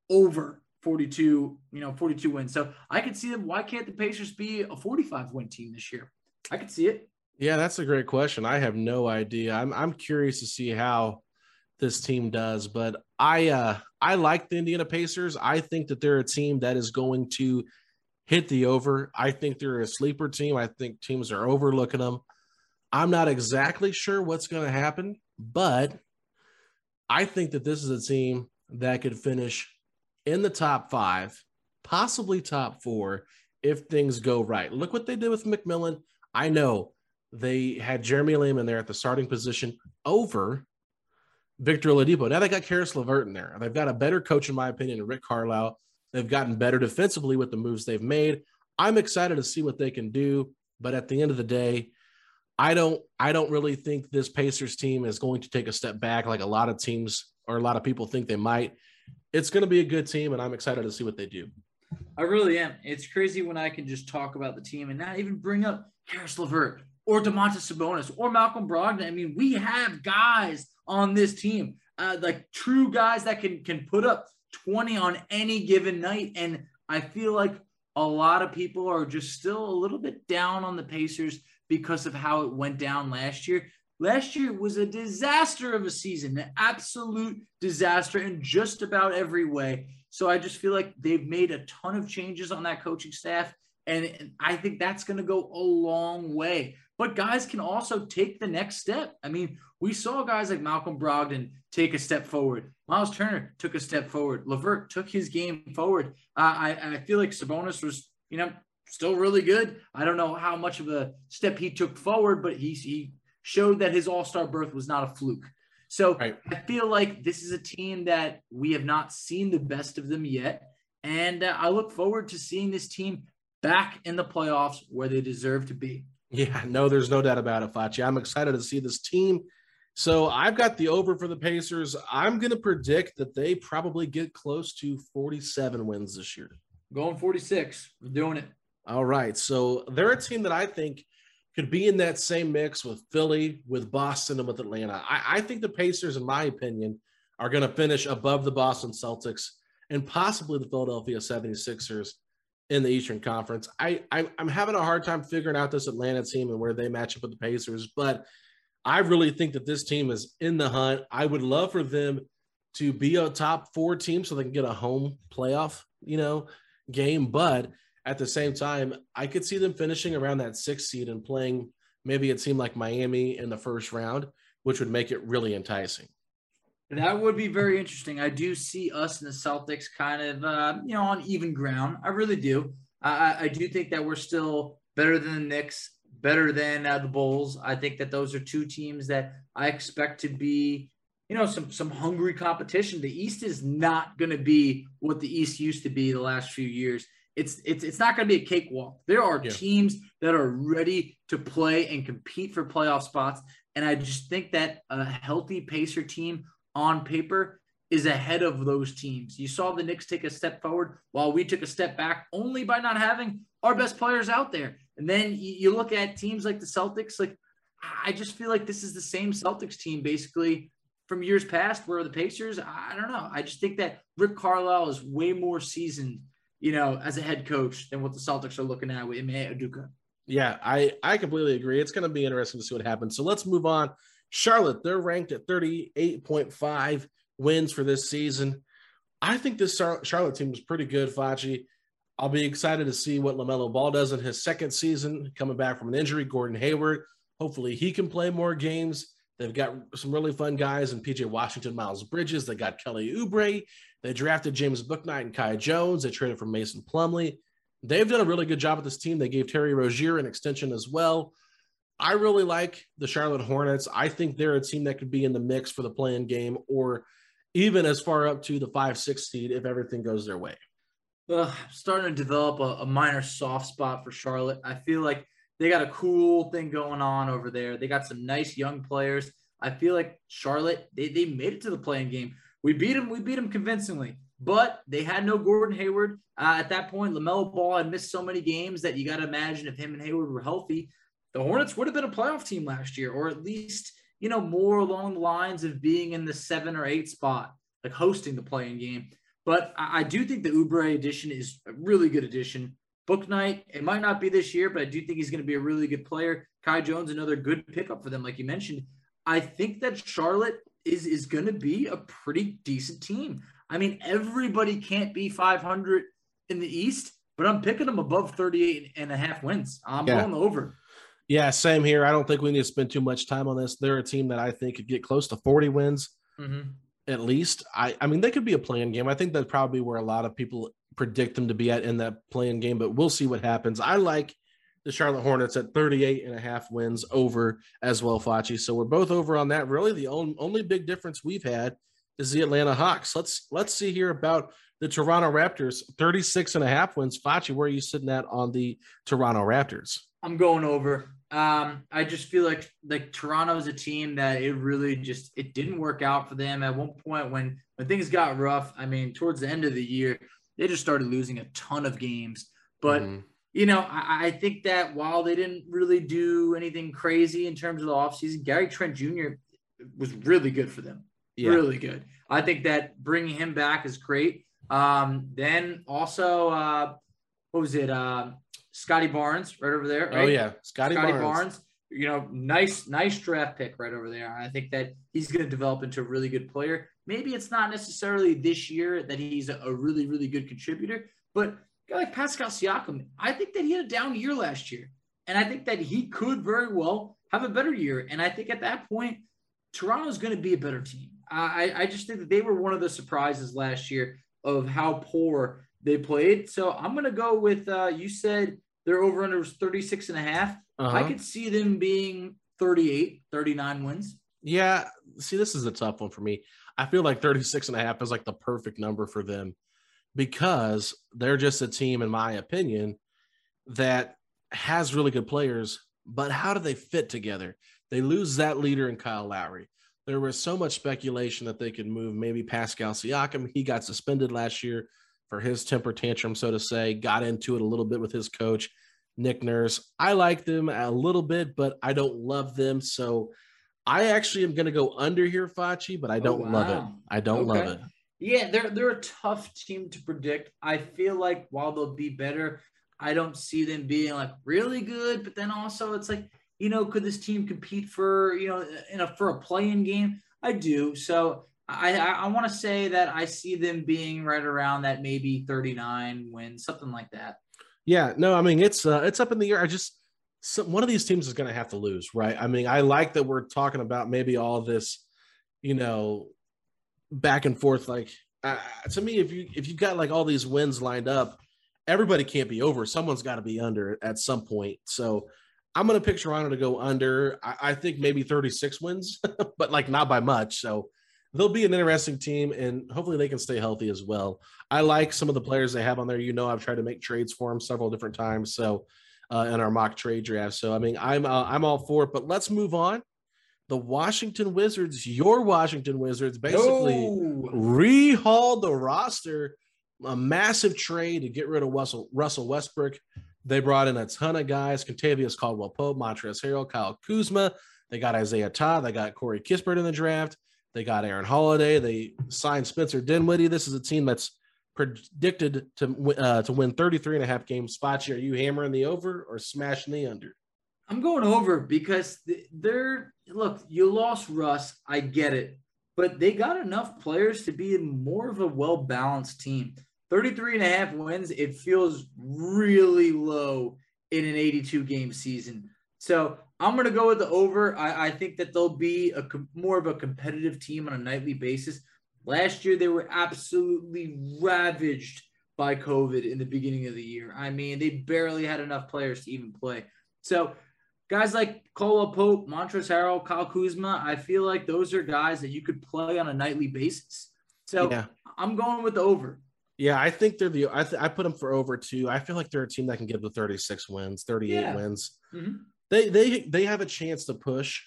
over 42, you know, 42 wins. So I could see them. Why can't the Pacers be a 45 win team this year? I could see it. Yeah, that's a great question. I have no idea. I'm I'm curious to see how this team does. But I uh, I like the Indiana Pacers. I think that they're a team that is going to hit the over. I think they're a sleeper team. I think teams are overlooking them. I'm not exactly sure what's going to happen, but I think that this is a team that could finish in the top five, possibly top four, if things go right. Look what they did with McMillan. I know they had Jeremy in there at the starting position over Victor Oladipo. Now they got Caris LeVert in there. They've got a better coach, in my opinion, Rick Carlisle. They've gotten better defensively with the moves they've made. I'm excited to see what they can do, but at the end of the day, I don't I don't really think this Pacers team is going to take a step back like a lot of teams or a lot of people think they might. It's going to be a good team, and I'm excited to see what they do. I really am. It's crazy when I can just talk about the team and not even bring up Caris LeVert or Domantas Sabonis or Malcolm Brogdon. I mean, we have guys on this team, uh, like true guys that can can put up 20 on any given night. And I feel like a lot of people are just still a little bit down on the Pacers because of how it went down last year. Last year was a disaster of a season, an absolute disaster in just about every way. So I just feel like they've made a ton of changes on that coaching staff. And I think that's going to go a long way. But guys can also take the next step. I mean, we saw guys like Malcolm Brogdon take a step forward. Miles Turner took a step forward. LeVert took his game forward. Uh, I, I feel like Sabonis was, you know, still really good. I don't know how much of a step he took forward, but he, he showed that his all star berth was not a fluke. So right. I feel like this is a team that we have not seen the best of them yet. And uh, I look forward to seeing this team back in the playoffs where they deserve to be. Yeah, no, there's no doubt about it, Facci. I'm excited to see this team. So I've got the over for the Pacers. I'm going to predict that they probably get close to 47 wins this year. Going 46. We're doing it. All right. So they're a team that I think could be in that same mix with Philly, with Boston, and with Atlanta. I, I think the Pacers, in my opinion, are going to finish above the Boston Celtics and possibly the Philadelphia 76ers in the Eastern Conference. I, I am having a hard time figuring out this Atlanta team and where they match up with the Pacers, but I really think that this team is in the hunt. I would love for them to be a top four team so they can get a home playoff, you know, game. But at the same time, I could see them finishing around that sixth seed and playing maybe a team like Miami in the first round, which would make it really enticing. That would be very interesting. I do see us and the Celtics kind of, uh, you know, on even ground. I really do. I, I do think that we're still better than the Knicks, better than uh, the Bulls. I think that those are two teams that I expect to be, you know, some some hungry competition. The East is not going to be what the East used to be the last few years. It's it's it's not going to be a cakewalk. There are yeah. teams that are ready to play and compete for playoff spots, and I just think that a healthy Pacer team on paper is ahead of those teams. You saw the Knicks take a step forward while we took a step back only by not having our best players out there. And then you look at teams like the Celtics, like I just feel like this is the same Celtics team basically from years past where the Pacers, I don't know. I just think that Rick Carlisle is way more seasoned, you know, as a head coach than what the Celtics are looking at with Ime Udoka. Yeah, I, I completely agree. It's going to be interesting to see what happens. So let's move on Charlotte, they're ranked at 38.5 wins for this season. I think this Charlotte team is pretty good, Facci. I'll be excited to see what LaMelo Ball does in his second season, coming back from an injury. Gordon Hayward, hopefully he can play more games. They've got some really fun guys in PJ Washington, Miles Bridges. They got Kelly Oubre. They drafted James Bouknight and Kai Jones. They traded for Mason Plumlee. They've done a really good job with this team. They gave Terry Rozier an extension as well. I really like the Charlotte Hornets. I think they're a team that could be in the mix for the playing game or even as far up to the five, six seed if everything goes their way. Uh, starting to develop a, a minor soft spot for Charlotte. I feel like they got a cool thing going on over there. They got some nice young players. I feel like Charlotte, they, they made it to the playing game. We beat them, we beat them convincingly, but they had no Gordon Hayward. Uh, at that point, LaMelo Ball had missed so many games that you got to imagine if him and Hayward were healthy, the Hornets would have been a playoff team last year, or at least, you know, more along the lines of being in the seven or eight spot, like hosting the playing game. But I, I do think the Oubre addition is a really good addition. Bouknight, it might not be this year, but I do think he's going to be a really good player. Kai Jones, another good pickup for them, like you mentioned. I think that Charlotte is is going to be a pretty decent team. I mean, everybody can't be 500 in the East, but I'm picking them above 38 and a half wins. I'm yeah. going over. Yeah, same here. I don't think we need to spend too much time on this. They're a team that I think could get close to 40 wins mm-hmm. at least. I, I mean, they could be a playing game. I think that's probably where a lot of people predict them to be at in that playing game, but we'll see what happens. I like the Charlotte Hornets at 38 and a half wins over as well, Facci. So we're both over on that. Really, the only, only big difference we've had is the Atlanta Hawks. Let's let's see here about the Toronto Raptors, 36 and a half wins. Facci, where are you sitting at on the Toronto Raptors? I'm going over. Um, I just feel like like Toronto is a team that it really just it didn't work out for them at one point when when things got rough. I mean, towards the end of the year, they just started losing a ton of games. But mm-hmm. you know, I, I, think that while they didn't really do anything crazy in terms of the offseason, Gary Trent Jr. was really good for them. Yeah. Really good. I think that bringing him back is great. Um, then also, uh, what was it? Uh, Scottie Barnes right over there. Oh, right? Oh yeah, Scottie, Scottie Barnes. Barnes. You know, nice, nice draft pick right over there. I think that he's going to develop into a really good player. Maybe it's not necessarily this year that he's a really, really good contributor, but guy like Pascal Siakam, I think that he had a down year last year, and I think that he could very well have a better year. And I think at that point, Toronto's going to be a better team. I, I just think that they were one of the surprises last year of how poor they played. So I'm going to go with, uh, you said their over under was 36 and a half. Uh-huh. I could see them being 38, 39 wins. Yeah. See, this is a tough one for me. I feel like 36 and a half is like the perfect number for them because they're just a team, in my opinion, that has really good players. But how do they fit together? They lose that leader in Kyle Lowry. There was so much speculation that they could move maybe Pascal Siakam. He got suspended last year for his temper tantrum, so to say, got into it a little bit with his coach. Nick Nurse. I like them a little bit, but I don't love them. So I actually am going to go under here, Facci, but I oh, don't oh, wow. love it. I don't okay. love it. Yeah, they're they're a tough team to predict. I feel like while they'll be better, I don't see them being like really good. But then also, it's like you know, could this team compete for you know in a for a playing game? I do. So I I, want to say that I see them being right around that maybe 39 wins, something like that. Yeah, no, I mean it's uh, it's up in the air. I just one of these teams is going to have to lose, right? I mean, I like that we're talking about maybe all this, you know, back and forth. Like uh, to me, if you if you got like all these wins lined up, everybody can't be over. Someone's got to be under at some point. So I'm going to pick Toronto to go under. I, I think maybe 36 wins, but like not by much. So they'll be an interesting team, and hopefully they can stay healthy as well. I like some of the players they have on there. You know, I've tried to make trades for them several different times. So uh, in our mock trade draft. So I mean, I'm uh, I'm all for it. But let's move on. The Washington Wizards, your Washington Wizards, basically no. rehauled the roster. A massive trade to get rid of Russell Russell Westbrook. They brought in a ton of guys: Kentavious Caldwell Pope, Montrezl Harrell, Kyle Kuzma. They got Isaiah Todd. They got Corey Kispert in the draft. They got Aaron Holiday. They signed Spencer Dinwiddie. This is a team that's predicted to uh, to win 33 and a half games. Facci, are you hammering the over or smashing the under? I'm going over because they're look, you lost Russ. I get it, but they got enough players to be more of a well balanced team. 33 and a half wins, it feels really low in an 82 game season. So I'm going to go with the over. I, I think that they'll be a more of a competitive team on a nightly basis. Last year, they were absolutely ravaged by COVID in the beginning of the year. I mean, they barely had enough players to even play. So, guys like Caldwell Pope, Montrezl Harrell, Kyle Kuzma, I feel like those are guys that you could play on a nightly basis. So, yeah. I'm going with the over. Yeah, I think they're the. I, th- I put them for over two. I feel like they're a team that can get the 36 wins, 38 yeah. wins. Mm-hmm. They they they have a chance to push.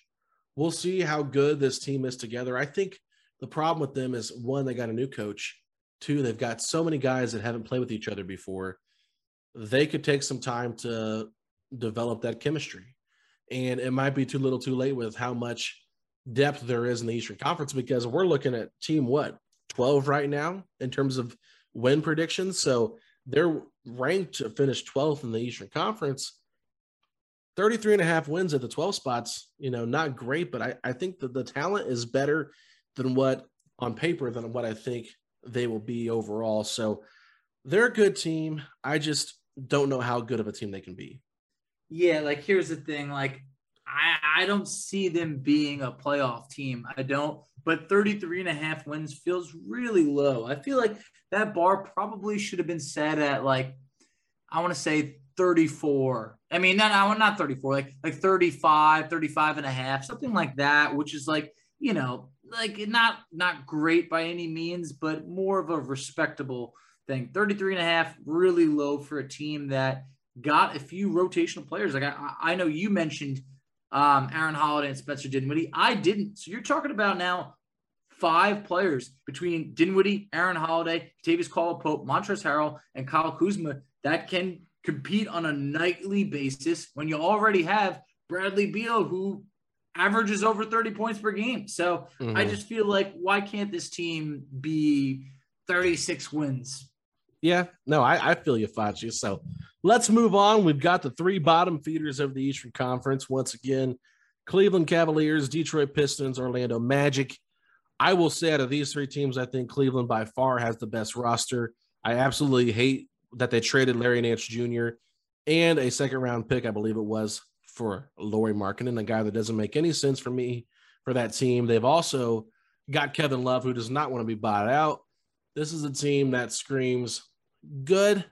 We'll see how good this team is together. I think the problem with them is one, they got a new coach. Two, they've got so many guys that haven't played with each other before. They could take some time to develop that chemistry. And it might be too little too late with how much depth there is in the Eastern Conference because we're looking at team what 12 right now in terms of win predictions. So they're ranked to finish 12th in the Eastern Conference. 33 and a half wins at the 12 spots, you know, not great, but I, I think that the talent is better than what on paper than what I think they will be overall. So they're a good team. I just don't know how good of a team they can be. Yeah, like here's the thing, like I, I don't see them being a playoff team. I don't, but 33 and a half wins feels really low. I feel like that bar probably should have been set at like I want to say 34. I mean, not not 34, like like 35, 35 and a half, something like that, which is like, you know, like not not great by any means, but more of a respectable thing. 33 and a half, really low for a team that got a few rotational players. Like I, I know you mentioned um, Aaron Holiday and Spencer Dinwiddie. I didn't. So you're talking about now five players between Dinwiddie, Aaron Holiday, Tavis Caldwell Pope, Montrezl Harrell, and Kyle Kuzma that can compete on a nightly basis when you already have Bradley Beal, who averages over 30 points per game. So mm-hmm. I just feel like why can't this team be 36 wins? Yeah, no, I, I feel you, Facci. So let's move on. We've got the three bottom feeders of the Eastern Conference. Once again, Cleveland Cavaliers, Detroit Pistons, Orlando Magic. I will say out of these three teams, I think Cleveland by far has the best roster. I absolutely hate that they traded Larry Nance Jr. and a second round pick, I believe it was, for Lauri Markkanen, a guy that doesn't make any sense for me for that team. They've also got Kevin Love, who does not want to be bought out. This is a team that screams good,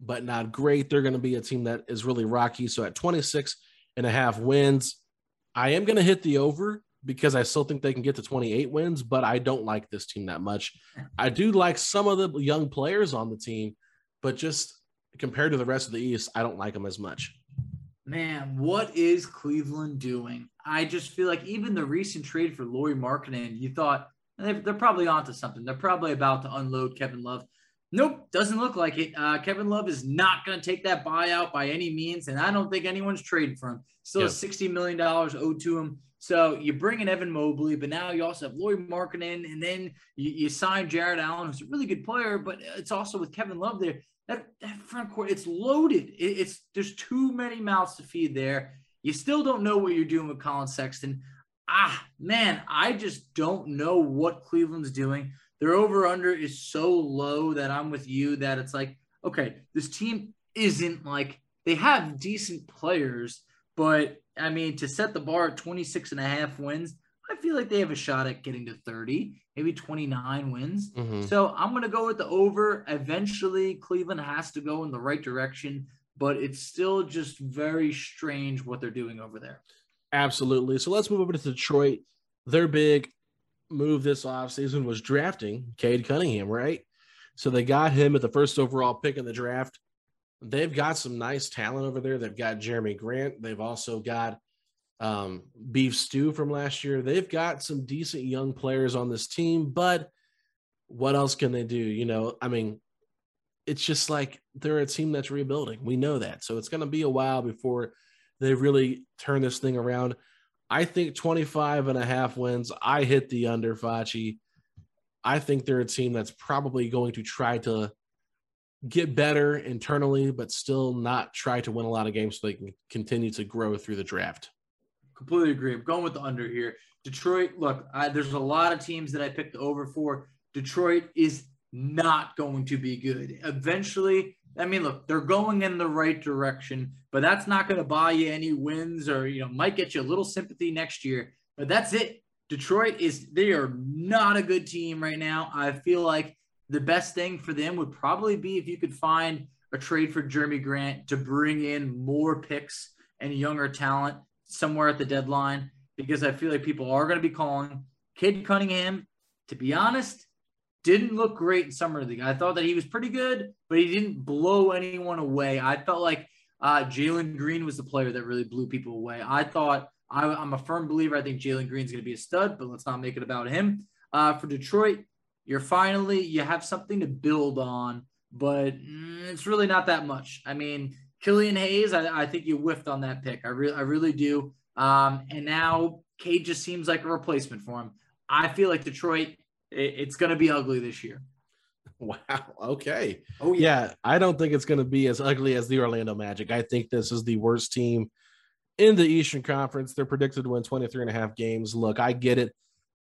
but not great. They're going to be a team that is really rocky. So at 26 and a half wins, I am going to hit the over because I still think they can get to 28 wins, but I don't like this team that much. I do like some of the young players on the team, but just compared to the rest of the East, I don't like them as much man, what is Cleveland doing? I just feel like even the recent trade for Lauri Markkanen, you thought they're probably onto something. They're probably about to unload Kevin Love. Nope, doesn't look like it. Uh, Kevin Love is not going to take that buyout by any means, and I don't think anyone's trading for him. Still yep. $60 million owed to him. So you bring in Evan Mobley, but now you also have Lauri Markkanen, and then you, you sign Jarrett Allen, who's a really good player, but it's also with Kevin Love there. That, that front court, it's loaded. It, it's there's too many mouths to feed there. You still don't know what you're doing with Collin Sexton. Ah, man, I just don't know what Cleveland's doing. Their over under is so low that I'm with you that it's like, okay, this team isn't like they have decent players, but I mean, to set the bar at 26 and a half wins, I feel like they have a shot at getting to 30, maybe 29 wins. Mm-hmm. So I'm going to go with the over. Eventually, Cleveland has to go in the right direction, but it's still just very strange what they're doing over there. Absolutely. So let's move over to Detroit. They're big move this offseason was drafting Cade Cunningham, right? So they got him at the first overall pick in the draft they've got some nice talent over there. They've got Jerami Grant. They've also got um, Beef Stew from last year. They've got some decent young players on this team, but what else can they do? You know, I mean, it's just like they're a team that's rebuilding. We know that. So it's going to be a while before they really turn this thing around. I think 25 and a half wins. I hit the under Facci. I think they're a team that's probably going to try to get better internally, but still not try to win a lot of games so they can continue to grow through the draft. Completely agree. I'm going with the under here. Detroit, look, I, there's a lot of teams that I picked over for. Detroit is not going to be good. Eventually, I mean, look, they're going in the right direction, but that's not going to buy you any wins or, you know, might get you a little sympathy next year. But that's it. Detroit is, they are not a good team right now. I feel like the best thing for them would probably be if you could find a trade for Jerami Grant to bring in more picks and younger talent somewhere at the deadline because I feel like people are going to be calling. Cade Cunningham, to be honest, didn't look great in summer league. I thought that he was pretty good, but he didn't blow anyone away. I felt like uh, Jalen Green was the player that really blew people away. I thought I, am a firm believer. I think Jalen Green's going to be a stud, but let's not make it about him. Uh, for Detroit, you're finally you have something to build on, but mm, it's really not that much. I mean, Killian Hayes, I, I think you whiffed on that pick. I really I really do. Um, and now Cade just seems like a replacement for him. I feel like Detroit, it, it's going to be ugly this year. Wow. Okay. Oh yeah. yeah. I don't think it's going to be as ugly as the Orlando Magic. I think this is the worst team in the Eastern Conference. They're predicted to win 23 and a half games. Look, I get it.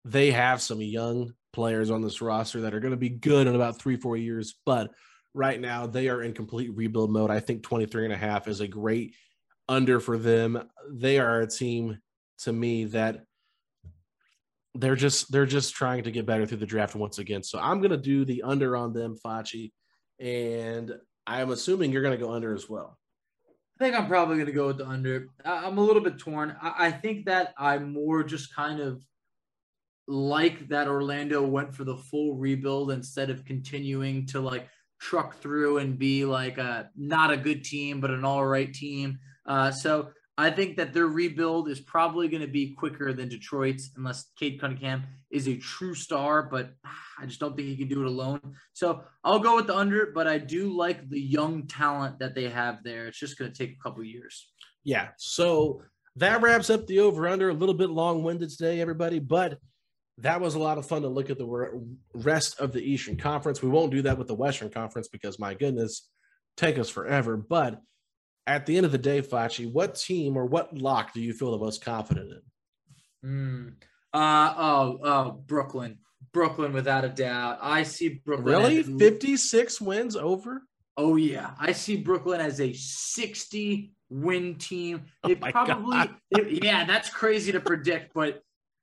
They have some young players on this roster that are going to be good in about three, four years. But right now, they are in complete rebuild mode. I think 23 and a half is a great under for them. They are a team to me that they're just they're just trying to get better through the draft once again. So I'm gonna do the under on them, Facci, and I'm assuming you're gonna go under as well. I think I'm probably gonna go with the under. I'm a little bit torn. I think that I'm more just kind of like that Orlando went for the full rebuild instead of continuing to like truck through and be like a not a good team but an all right team. Uh, so I think that their rebuild is probably going to be quicker than Detroit's unless Cade Cunningham is a true star, but I just don't think he can do it alone. So I'll go with the under, but I do like the young talent that they have there. It's just going to take a couple years. Yeah. So that wraps up the over under. A little bit long winded today, everybody, but that was a lot of fun to look at the rest of the Eastern Conference. We won't do that with the Western Conference because my goodness, take us forever. But at the end of the day, Facci, what team or what lock do you feel the most confident in? Mm. Uh, oh, oh, Brooklyn. Brooklyn, without a doubt. I see Brooklyn. Really? 56 wins over? Oh, yeah. I see Brooklyn as a 60 win team. They oh probably, they, yeah, that's crazy to predict, but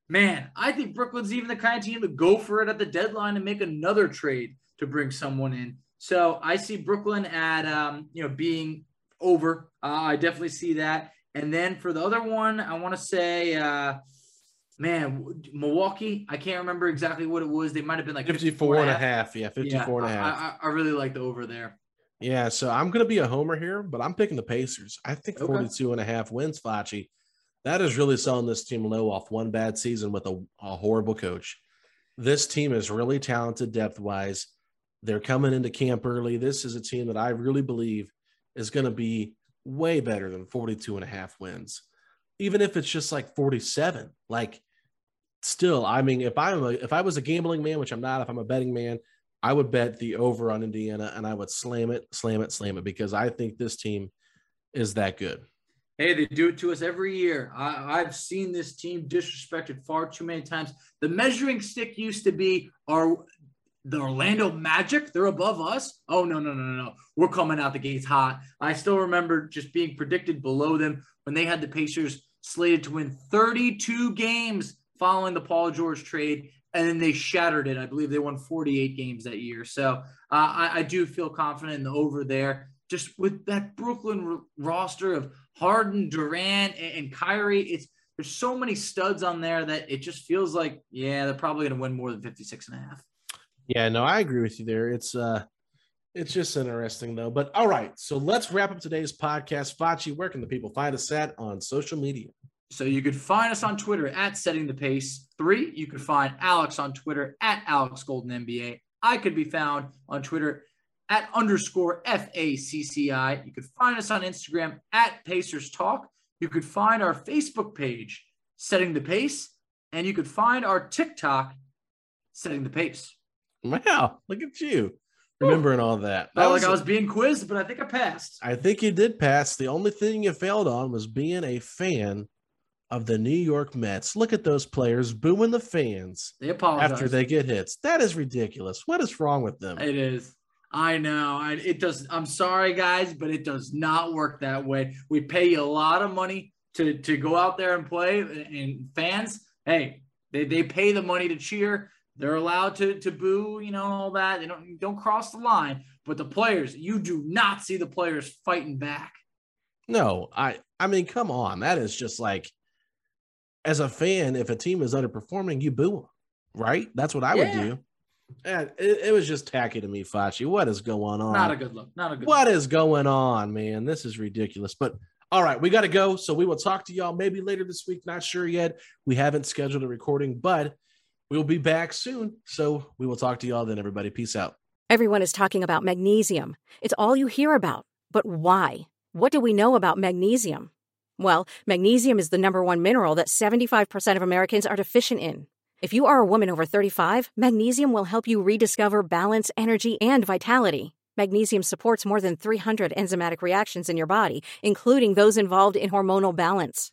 man, I think Brooklyn's even the kind of team to go for it at the deadline and make another trade to bring someone in. So I see Brooklyn at um, you know being over. Uh, I definitely see that. And then for the other one, I want to say, uh, man, Milwaukee. I can't remember exactly what it was. They might have been like 54 and a half. Yeah, 54 yeah, and a half. I, I, I really like the over there. Yeah, so I'm going to be a homer here, but I'm picking the Pacers. I think okay. 42 and a half wins, Facci that is really selling this team low off one bad season with a, a horrible coach. This team is really talented depth wise. They're coming into camp early. This is a team that I really believe is going to be way better than 42 and a half wins. Even if it's just like 47, like still, I mean, if I'm a, if I was a gambling man, which I'm not, if I'm a betting man, I would bet the over on Indiana and I would slam it, slam it, slam it because I think this team is that good. Hey, they do it to us every year. I, have seen this team disrespected far too many times. The measuring stick used to be our the Orlando Magic. They're above us. Oh no, no, no, no, no. We're coming out the gates hot. I still remember just being predicted below them when they had the Pacers slated to win 32 games following the Paul George trade, and then they shattered it. I believe they won 48 games that year. So uh, I, I, do feel confident in the over there. Just with that Brooklyn r- roster of Harden, Durant, and, and Kyrie, it's there's so many studs on there that it just feels like, yeah, they're probably going to win more than 56 and a half. Yeah, no, I agree with you there. It's uh it's just interesting though. But all right, so let's wrap up today's podcast. Facci, where can the people find us at on social media? So you could find us on Twitter at Setting the Pace. Three, you could find Alex on Twitter at Alex Golden NBA. I could be found on Twitter at underscore FACCI. You could find us on Instagram at Pacers Talk. You could find our Facebook page, Setting the Pace, and you could find our TikTok, Setting the Pace. Wow, look at you remembering all that. that was, like I was being quizzed, but I think I passed. I think you did pass. The only thing you failed on was being a fan of the New York Mets. Look at those players booing the fans. They apologize after they get hits. That is ridiculous. What is wrong with them? It is. I know. I, it does. I'm sorry, guys, but it does not work that way. We pay you a lot of money to to go out there and play, and fans, hey, they, they pay the money to cheer. They're allowed to to boo, you know, all that. They don't don't cross the line. But the players, you do not see the players fighting back. No, I I mean, come on. That is just like as a fan, if a team is underperforming, you boo them, right? That's what I yeah. would do. And it, it, was just tacky to me, Facci. What is going on? Not a good look. Not a good. What look. is going on, man? This is ridiculous. But all right, we got to go. So we will talk to y'all maybe later this week. Not sure yet. We haven't scheduled a recording, but We'll be back soon. So we will talk to you all then, everybody. Peace out. Everyone is talking about magnesium. It's all you hear about. But why? What do we know about magnesium? Well, magnesium is the number one mineral that 75% of Americans are deficient in. If you are a woman over 35, magnesium will help you rediscover balance, energy, and vitality. Magnesium supports more than 300 enzymatic reactions in your body, including those involved in hormonal balance.